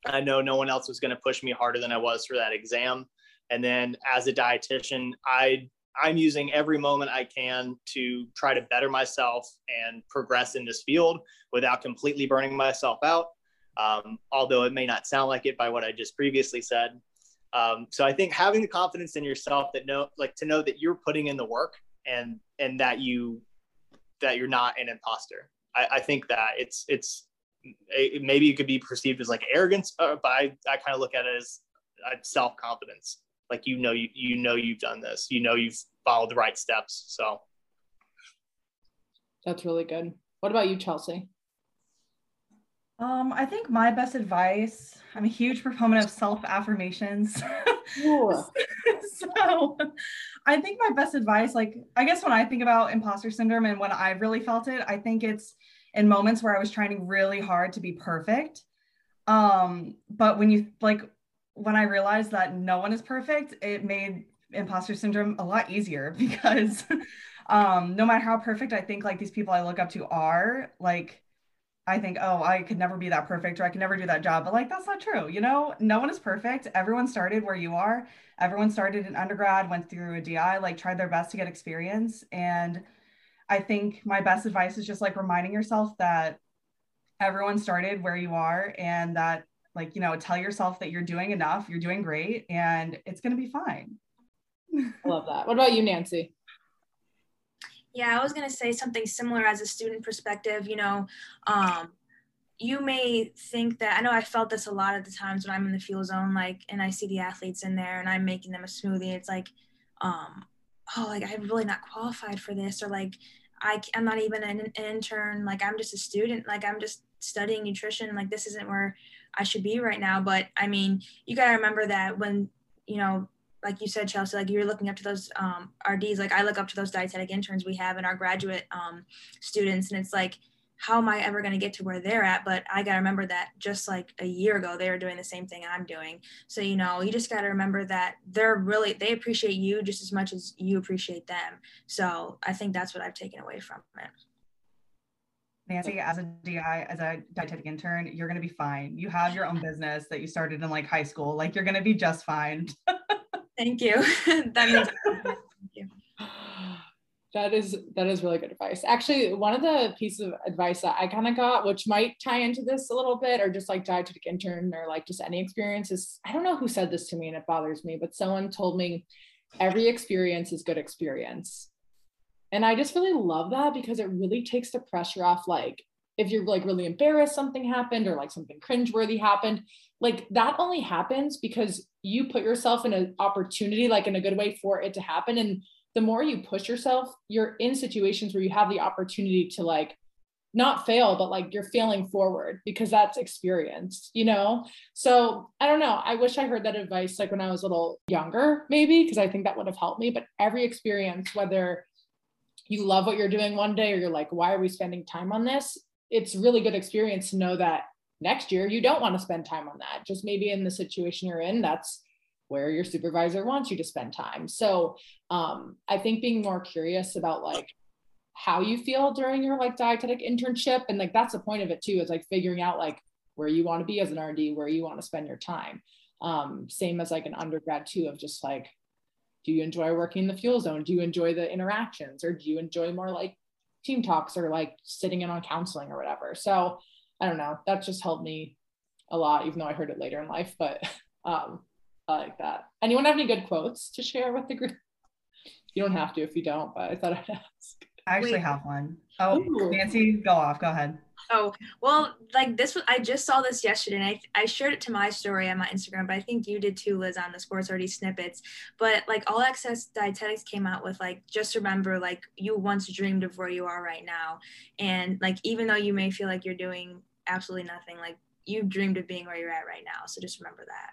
I know no one else was going to push me harder than I was for that exam. And then as a dietitian, I I'm using every moment I can to try to better myself and progress in this field without completely burning myself out. Um, although it may not sound like it by what I just previously said. Um, so I think having the confidence in yourself that know, like to know that you're putting in the work and and that you that you're not an imposter. I, I think that it's it's it, maybe it could be perceived as like arrogance, uh, but I, I kind of look at it as uh, self confidence. Like you know you you know you've done this, you know you've followed the right steps. So that's really good. What about you, Chelsea? Um, I think my best advice, I'm a huge proponent of self affirmations. so I think my best advice, like, I guess when I think about imposter syndrome and when I've really felt it, I think it's in moments where I was trying really hard to be perfect. Um, but when you like, when I realized that no one is perfect, it made imposter syndrome a lot easier because um, no matter how perfect I think like these people I look up to are, like, I think, oh, I could never be that perfect or I could never do that job. But like, that's not true. You know, no one is perfect. Everyone started where you are. Everyone started in undergrad, went through a DI, like tried their best to get experience. And I think my best advice is just like reminding yourself that everyone started where you are and that like, you know, tell yourself that you're doing enough, you're doing great, and it's going to be fine. I love that. What about you, Nancy? Yeah, I was going to say something similar as a student perspective. You know, um, you may think that I know I felt this a lot of the times when I'm in the fuel zone, like, and I see the athletes in there and I'm making them a smoothie. It's like, um, oh, like I'm really not qualified for this, or like I, I'm not even an, an intern. Like I'm just a student. Like I'm just studying nutrition. Like this isn't where I should be right now. But I mean, you got to remember that when, you know, like you said, Chelsea, like you're looking up to those um, RDs. Like I look up to those dietetic interns we have and our graduate um, students, and it's like, how am I ever going to get to where they're at? But I got to remember that just like a year ago, they were doing the same thing I'm doing. So, you know, you just got to remember that they're really, they appreciate you just as much as you appreciate them. So I think that's what I've taken away from it. Nancy, as a DI, as a dietetic intern, you're going to be fine. You have your own business that you started in like high school. Like you're going to be just fine. Thank you. that means thank you. That is that is really good advice. Actually, one of the pieces of advice that I kind of got, which might tie into this a little bit, or just like dietetic intern or like just any experience, is I don't know who said this to me and it bothers me, but someone told me every experience is good experience. And I just really love that because it really takes the pressure off like if you're like really embarrassed something happened or like something cringeworthy happened, like that only happens because you put yourself in an opportunity, like in a good way for it to happen. And the more you push yourself, you're in situations where you have the opportunity to like not fail, but like you're failing forward because that's experienced, you know? So I don't know. I wish I heard that advice like when I was a little younger, maybe, because I think that would have helped me. But every experience, whether you love what you're doing one day or you're like, why are we spending time on this? it's really good experience to know that next year you don't want to spend time on that. Just maybe in the situation you're in, that's where your supervisor wants you to spend time. So um, I think being more curious about like how you feel during your like dietetic internship and like that's the point of it too is like figuring out like where you want to be as an RD, where you want to spend your time. Um, same as like an undergrad too of just like do you enjoy working in the fuel zone? Do you enjoy the interactions or do you enjoy more like team talks or like sitting in on counseling or whatever. So I don't know. That just helped me a lot, even though I heard it later in life. But um, I like that. Anyone have any good quotes to share with the group? You don't have to if you don't, but I thought I'd ask. I actually Wait. have one. Oh, Ooh. Nancy, go off. Go ahead. Oh, well, like this was, I just saw this yesterday and I, I shared it to my story on my Instagram, but I think you did too, Liz, on the Sports RD Snippets. But like All Access Dietetics came out with like, just remember, like, you once dreamed of where you are right now. And like, even though you may feel like you're doing absolutely nothing, like, you dreamed of being where you're at right now. So just remember that.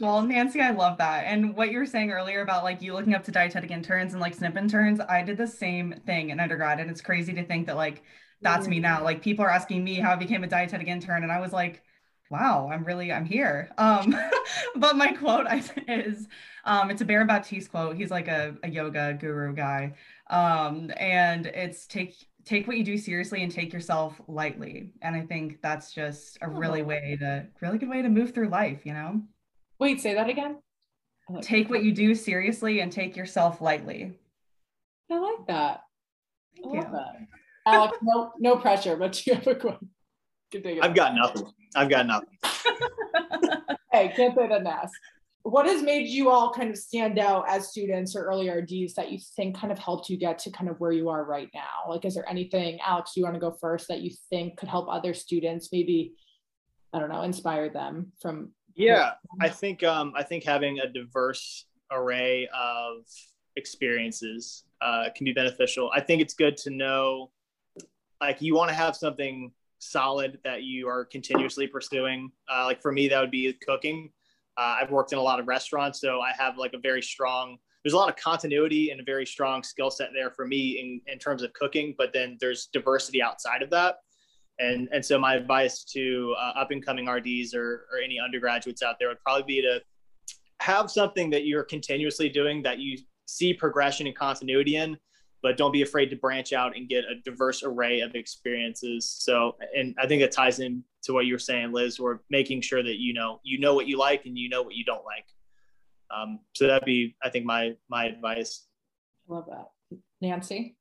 Well, Nancy, I love that. And what you were saying earlier about like you looking up to dietetic interns and like snip interns, I did the same thing in undergrad. And it's crazy to think that like that's me now. Like people are asking me how I became a dietetic intern. And I was like, wow, I'm really, I'm here. Um, but my quote is, um, it's a Baron Baptiste quote. He's like a, a yoga guru guy. Um, and it's take, take what you do seriously and take yourself lightly. And I think that's just a really oh. way to, really good way to move through life, you know? Wait, say that again. Take what you do seriously and take yourself lightly. I like that. Thank I you. that. Alex, no, no pressure, but you have a quote. I've got nothing. I've got nothing. hey, can't say that ask. What has made you all kind of stand out as students or early RDs that you think kind of helped you get to kind of where you are right now? Like, is there anything, Alex, you want to go first that you think could help other students maybe, I don't know, inspire them from? Yeah, I think um, I think having a diverse array of experiences uh, can be beneficial. I think it's good to know, like, you want to have something solid that you are continuously pursuing. Uh, like for me, that would be cooking. Uh, I've worked in a lot of restaurants, so I have like a very strong. There's a lot of continuity and a very strong skill set there for me in, in terms of cooking, but then there's diversity outside of that. And, and so my advice to uh, up and coming RDs or, or any undergraduates out there would probably be to have something that you're continuously doing that you see progression and continuity in but don't be afraid to branch out and get a diverse array of experiences. So, and I think that ties in to what you were saying, Liz, we're making sure that you know you know what you like and you know what you don't like. Um, so that'd be, I think, my my advice. I love that, Nancy.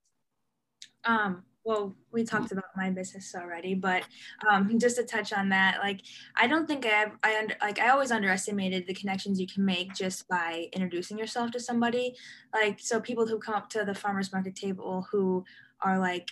Um, well, we talked about my business already, but um, just to touch on that, like I don't think I have, I under, like I always underestimated the connections you can make just by introducing yourself to somebody. Like so, people who come up to the farmers market table who are like,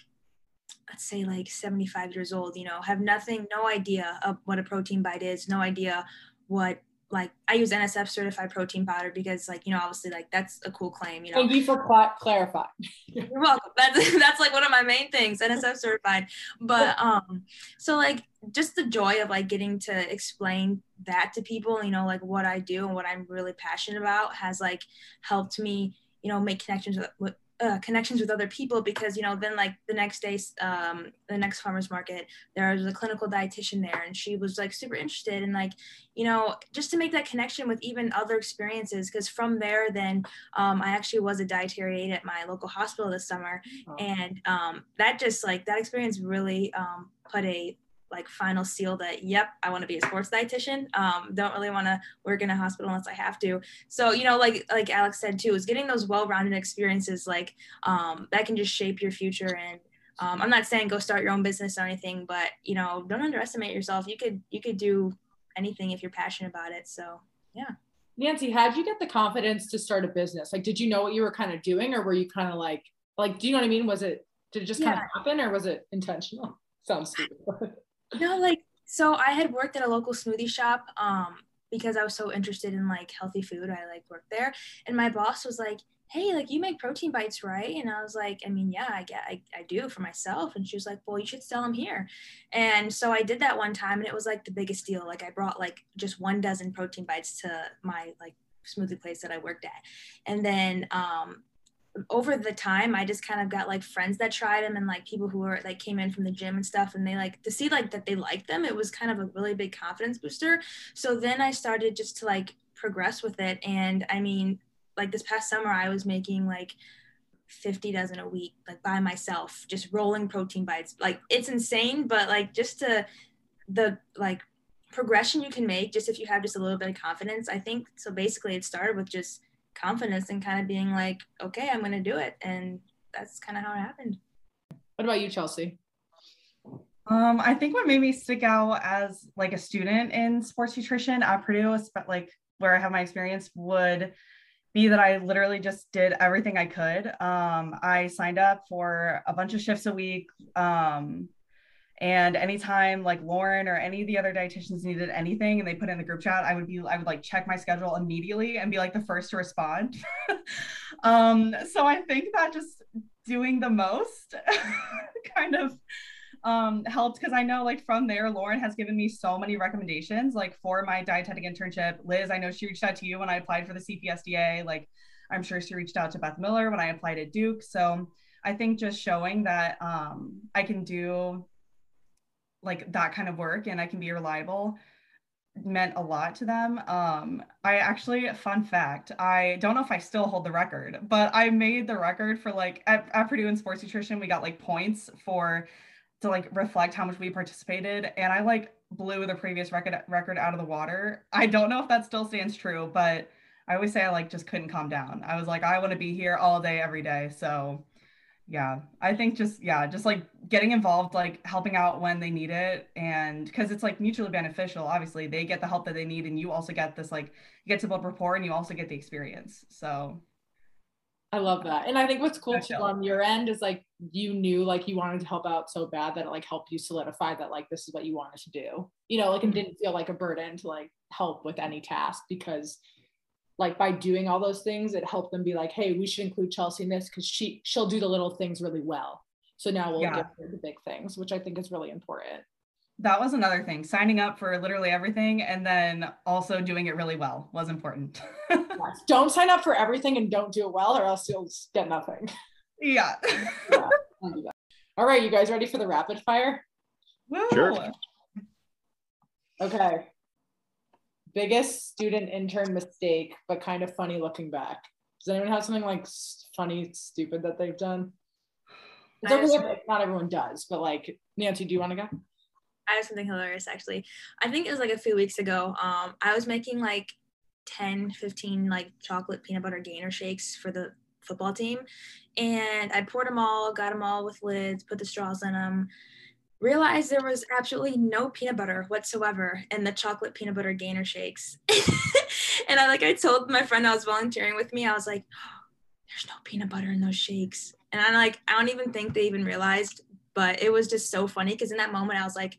let's say like 75 years old, you know, have nothing, no idea of what a protein bite is, no idea what like I use NSF certified protein powder because like you know obviously like that's a cool claim you know. Thank you for cl- clarifying. You're welcome. That's that's like one of my main things NSF certified. But um so like just the joy of like getting to explain that to people you know like what I do and what I'm really passionate about has like helped me you know make connections with, with uh, connections with other people because you know then like the next day um the next farmers market there was a clinical dietitian there and she was like super interested in like you know just to make that connection with even other experiences because from there then um, i actually was a dietary aide at my local hospital this summer and um, that just like that experience really um, put a like final seal that yep i want to be a sports dietitian. Um, don't really want to work in a hospital unless i have to. So you know like like alex said too is getting those well-rounded experiences like um, that can just shape your future. And um, i'm not saying go start your own business or anything but you know don't underestimate yourself. You could you could do anything if you're passionate about it. So yeah. Nancy how did you get the confidence to start a business? Like did you know what you were kind of doing or were you kind of like like do you know what i mean? Was it did it just yeah. kind of happen or was it intentional? Sounds stupid no, like so I had worked at a local smoothie shop um because I was so interested in like healthy food. I like worked there, and my boss was like, "Hey, like you make protein bites, right?" And I was like, "I mean, yeah, I get, I, I do for myself." And she was like, "Well, you should sell them here." And so I did that one time, and it was like the biggest deal. Like I brought like just one dozen protein bites to my like smoothie place that I worked at, and then um over the time i just kind of got like friends that tried them and like people who were like came in from the gym and stuff and they like to see like that they liked them it was kind of a really big confidence booster. So then i started just to like progress with it and i mean like this past summer i was making like 50 dozen a week like by myself just rolling protein bites. Like it's insane but like just to the like progression you can make just if you have just a little bit of confidence i think so basically it started with just confidence and kind of being like, okay, I'm going to do it. And that's kind of how it happened. What about you, Chelsea? Um, I think what made me stick out as like a student in sports nutrition at Purdue, like where I have my experience, would be that I literally just did everything I could. Um, I signed up for a bunch of shifts a week. Um, and anytime like Lauren or any of the other dietitians needed anything and they put in the group chat, I would be, I would like check my schedule immediately and be like the first to respond. um, so I think that just doing the most kind of um, helped because I know like from there, Lauren has given me so many recommendations like for my dietetic internship. Liz, I know she reached out to you when I applied for the CPSDA. Like I'm sure she reached out to Beth Miller when I applied at Duke. So I think just showing that um, I can do like that kind of work and I can be reliable meant a lot to them. Um, I actually, fun fact, I don't know if I still hold the record, but I made the record for like at, at Purdue in sports nutrition, we got like points for to like reflect how much we participated, and I like blew the previous record record out of the water. I don't know if that still stands true, but I always say I like just couldn't calm down. I was like, I want to be here all day, every day. So yeah, I think just yeah, just like getting involved, like helping out when they need it, and because it's like mutually beneficial. Obviously, they get the help that they need, and you also get this like you get to build rapport, and you also get the experience. So I love that. And I think what's cool too on your end is like you knew like you wanted to help out so bad that it like helped you solidify that like this is what you wanted to do. You know, like it mm-hmm. didn't feel like a burden to like help with any task because like by doing all those things, it helped them be like, hey, we should include Chelsea in this because she she'll do the little things really well. So now we'll yeah. her the big things, which I think is really important. That was another thing. Signing up for literally everything and then also doing it really well was important. yes. Don't sign up for everything and don't do it well, or else you'll get nothing. Yeah. yeah all right, you guys ready for the rapid fire? Woo. Sure. Okay biggest student intern mistake, but kind of funny looking back. Does anyone have something like funny, stupid that they've done? It's okay not everyone does, but like Nancy, do you want to go? I have something hilarious actually. I think it was like a few weeks ago. Um, I was making like 10, 15 like chocolate peanut butter gainer shakes for the football team. And I poured them all, got them all with lids, put the straws in them, realized there was absolutely no peanut butter whatsoever in the chocolate peanut butter gainer shakes. and I like I told my friend I was volunteering with me, I was like, oh, there's no peanut butter in those shakes. And I'm like, I don't even think they even realized, but it was just so funny because in that moment I was like,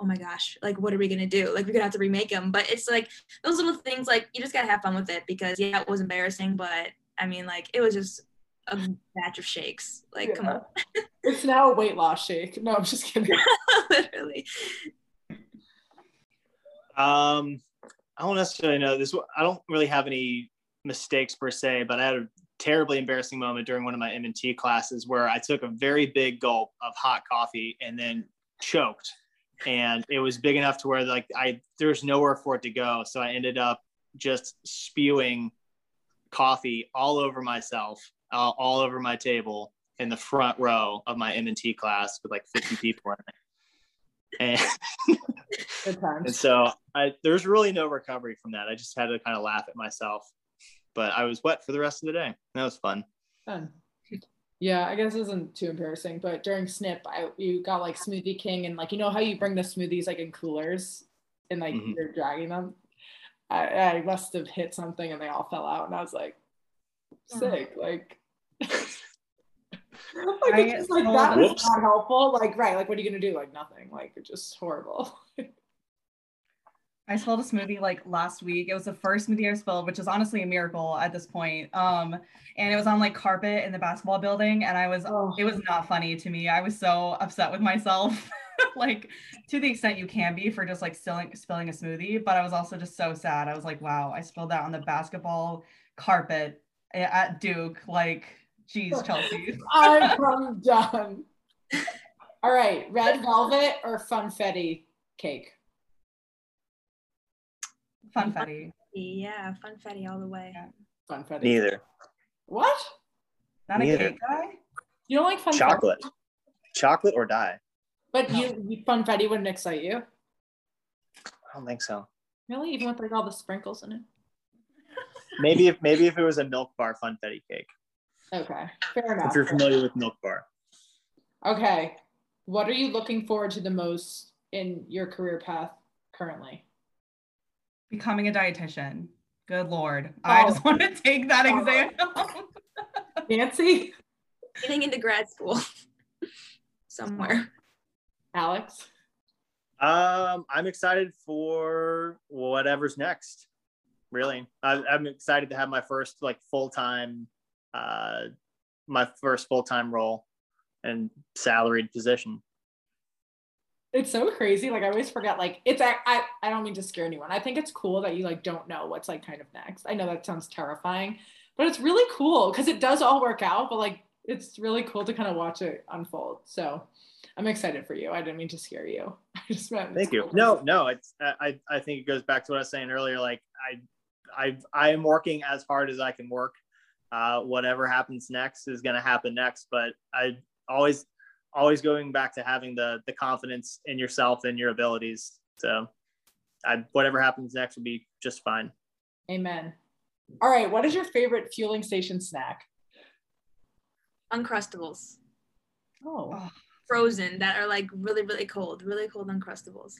oh my gosh, like what are we gonna do? Like we're gonna have to remake them. But it's like those little things, like you just gotta have fun with it because yeah, it was embarrassing, but I mean like it was just a batch of shakes. Like, yeah. come on. it's now a weight loss shake. No, I'm just kidding. Literally. Um, I don't necessarily know this. I don't really have any mistakes per se, but I had a terribly embarrassing moment during one of my MNT classes where I took a very big gulp of hot coffee and then choked. And it was big enough to where like I there was nowhere for it to go. So I ended up just spewing coffee all over myself uh, all over my table in the front row of my MNT class with like 50 people in it. And, and so I, there's really no recovery from that. I just had to kind of laugh at myself, but I was wet for the rest of the day. That was fun. Fun. Yeah, I guess it isn't too embarrassing, but during SNP, I you got like Smoothie King and like you know how you bring the smoothies like in coolers and like mm-hmm. you're dragging them. I, I must have hit something and they all fell out, and I was like, sick. Like, like, it's just, like that was whoops. not helpful. Like, right, like what are you gonna do? Like nothing. Like it's just horrible. I spilled a smoothie like last week. It was the first smoothie I spilled, which is honestly a miracle at this point. Um, and it was on like carpet in the basketball building, and I was oh. it was not funny to me. I was so upset with myself, like to the extent you can be for just like spilling spilling a smoothie. But I was also just so sad. I was like, wow, I spilled that on the basketball carpet at Duke. Like, geez, Chelsea. I'm done. All right, red velvet or funfetti cake? Funfetti. Yeah, funfetti all the way. Yeah. Funfetti. Neither. What? Not Neither. a cake guy? You don't like funfetti? Chocolate. Chocolate or die. But you, you funfetti wouldn't excite you? I don't think so. Really? Even with like all the sprinkles in it? maybe if maybe if it was a milk bar funfetti cake. Okay, fair enough. If you're familiar with milk bar. Okay, what are you looking forward to the most in your career path currently? Becoming a dietitian. Good lord, oh. I just want to take that oh. exam. Nancy, getting into grad school somewhere. Alex. Um, I'm excited for whatever's next really. I, am excited to have my first like full time, uh, my first full time role and salaried position. It's so crazy. Like I always forget. Like it's I I don't mean to scare anyone. I think it's cool that you like don't know what's like kind of next. I know that sounds terrifying, but it's really cool because it does all work out. But like it's really cool to kind of watch it unfold. So I'm excited for you. I didn't mean to scare you. I just meant Thank you. No, no, it's I I think it goes back to what I was saying earlier. Like I I I am working as hard as I can work. Uh, whatever happens next is going to happen next. But I always always going back to having the the confidence in yourself and your abilities. So I whatever happens next will be just fine. Amen. All right. What is your favorite fueling station snack? Uncrustables. Oh. Frozen that are like really, really cold, really cold Uncrustables.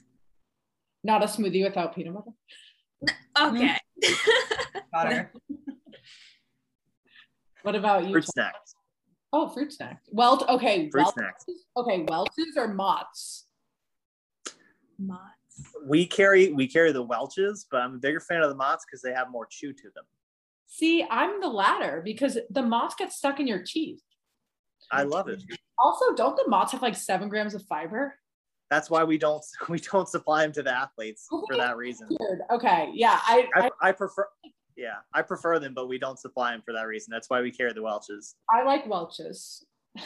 Not a smoothie without peanut butter. Okay. Butter. What about you? Fruit Tom? snacks. Oh, fruit snack. Well, okay. Fruit Welch's- snacks. Okay, Welch's or Mott's? Mott's. We carry we carry the Welch's, but I'm a bigger fan of the Mott's because they have more chew to them. See, I'm the latter because the Mott's get stuck in your teeth. I love it. Also, don't the Mott's have like seven grams of fiber? That's why we don't we don't supply them to the athletes for that reason. Weird. Okay, yeah, I, I I, I prefer yeah I prefer them, but we don't supply them for that reason. That's why we carry the Welch's. I like Welch's. Um,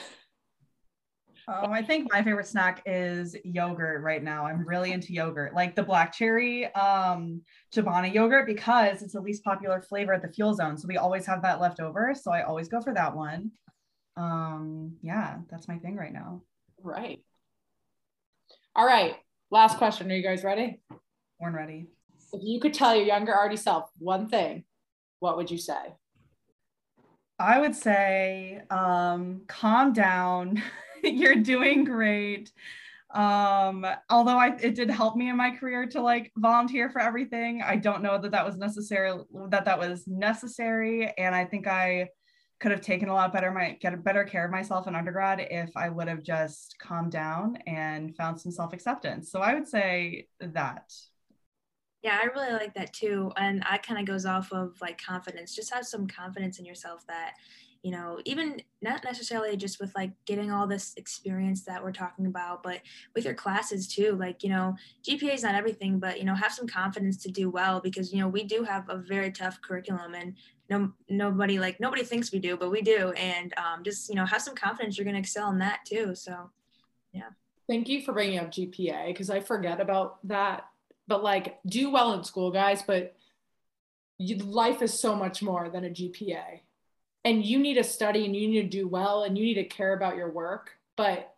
I think my favorite snack is yogurt right now. I'm really into yogurt, like the black cherry um Chobani yogurt because it's the least popular flavor at the fuel zone. So we always have that left over. So I always go for that one. Um, yeah, that's my thing right now. Right. All right. Last question. Are you guys ready? Born ready. If you could tell your younger RD self one thing, what would you say? I would say, um, calm down. You're doing great. Um, although I, it did help me in my career to like volunteer for everything. I don't know that that was necessary, that that was necessary. And I think I could have taken a lot better, my get better care of myself in undergrad if I would have just calmed down and found some self-acceptance. So I would say that. Yeah, I really like that too. And that kind of goes off of like confidence. Just have some confidence in yourself that, you know, even not necessarily just with like getting all this experience that we're talking about, but with your classes too. Like, you know, GPA is not everything, but, you know, have some confidence to do well because, you know, we do have a very tough curriculum and no, nobody like nobody thinks we do, but we do. And um, just, you know, have some confidence you're going to excel in that too. So, yeah. Thank you for bringing up GPA because I forget about that. But like, do well in school, guys. But you, life is so much more than a GPA, and you need to study and you need to do well and you need to care about your work. But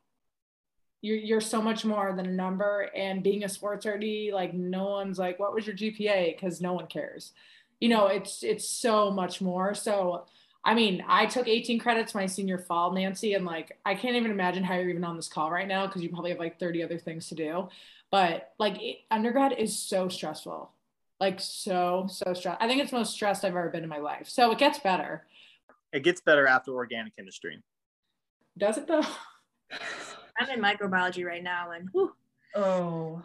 you're you're so much more than a number. And being a sports RD, like no one's like, "What was your GPA?" Because no one cares. You know, it's it's so much more. So. I mean, I took 18 credits my senior fall, Nancy, and like I can't even imagine how you're even on this call right now because you probably have like 30 other things to do. But like it, undergrad is so stressful, like so so stressed. I think it's the most stressed I've ever been in my life. So it gets better. It gets better after organic chemistry. Does it though? I'm in microbiology right now and whew, Oh,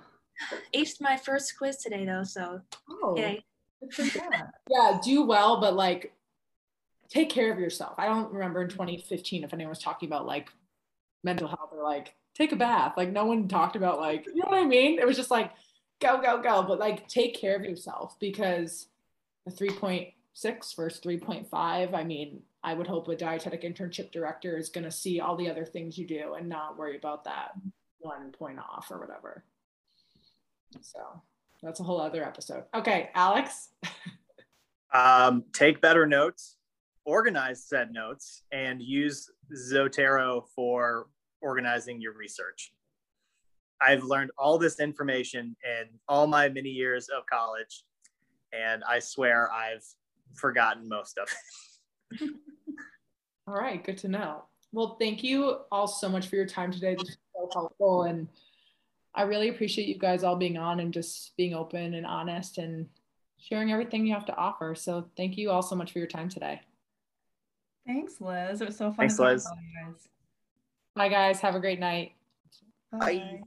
aced my first quiz today though. So, Oh, yay. yeah. yeah, do well, but like take care of yourself. I don't remember in 2015 if anyone was talking about like mental health or like take a bath. Like no one talked about like, you know what I mean? It was just like go, go, go. But like take care of yourself because the 3.6 versus 3.5, I mean, I would hope a dietetic internship director is going to see all the other things you do and not worry about that one point off or whatever. So that's a whole other episode. Okay, Alex. Um, take better notes, organize said notes, and use Zotero for organizing your research. I've learned all this information in all my many years of college, and I swear I've forgotten most of it. All right, good to know. Well, thank you all so much for your time today. This was so helpful. And I really appreciate you guys all being on and just being open and honest and sharing everything you have to offer. So thank you all so much for your time today. Thanks, Liz. It was so fun. Thanks, to talk Liz. About guys. Bye, guys. Have a great night. Bye.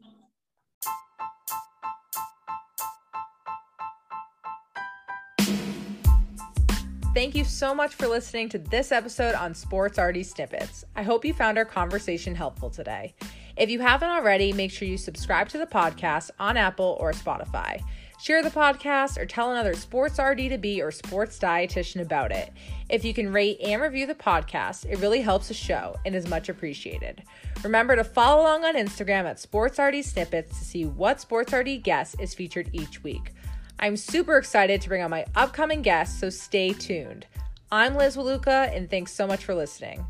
Thank you so much for listening to this episode on Sports RD Snippets. I hope you found our conversation helpful today. If you haven't already, make sure you subscribe to the podcast on Apple or Spotify. Share the podcast or tell another sports RD to be or sports dietitian about it. If you can rate and review the podcast, it really helps the show and is much appreciated. Remember to follow along on Instagram at Sports RD Snippets to see what Sports RD guest is featured each week. I'm super excited to bring on my upcoming guests, so stay tuned. I'm Liz Waluka, and thanks so much for listening.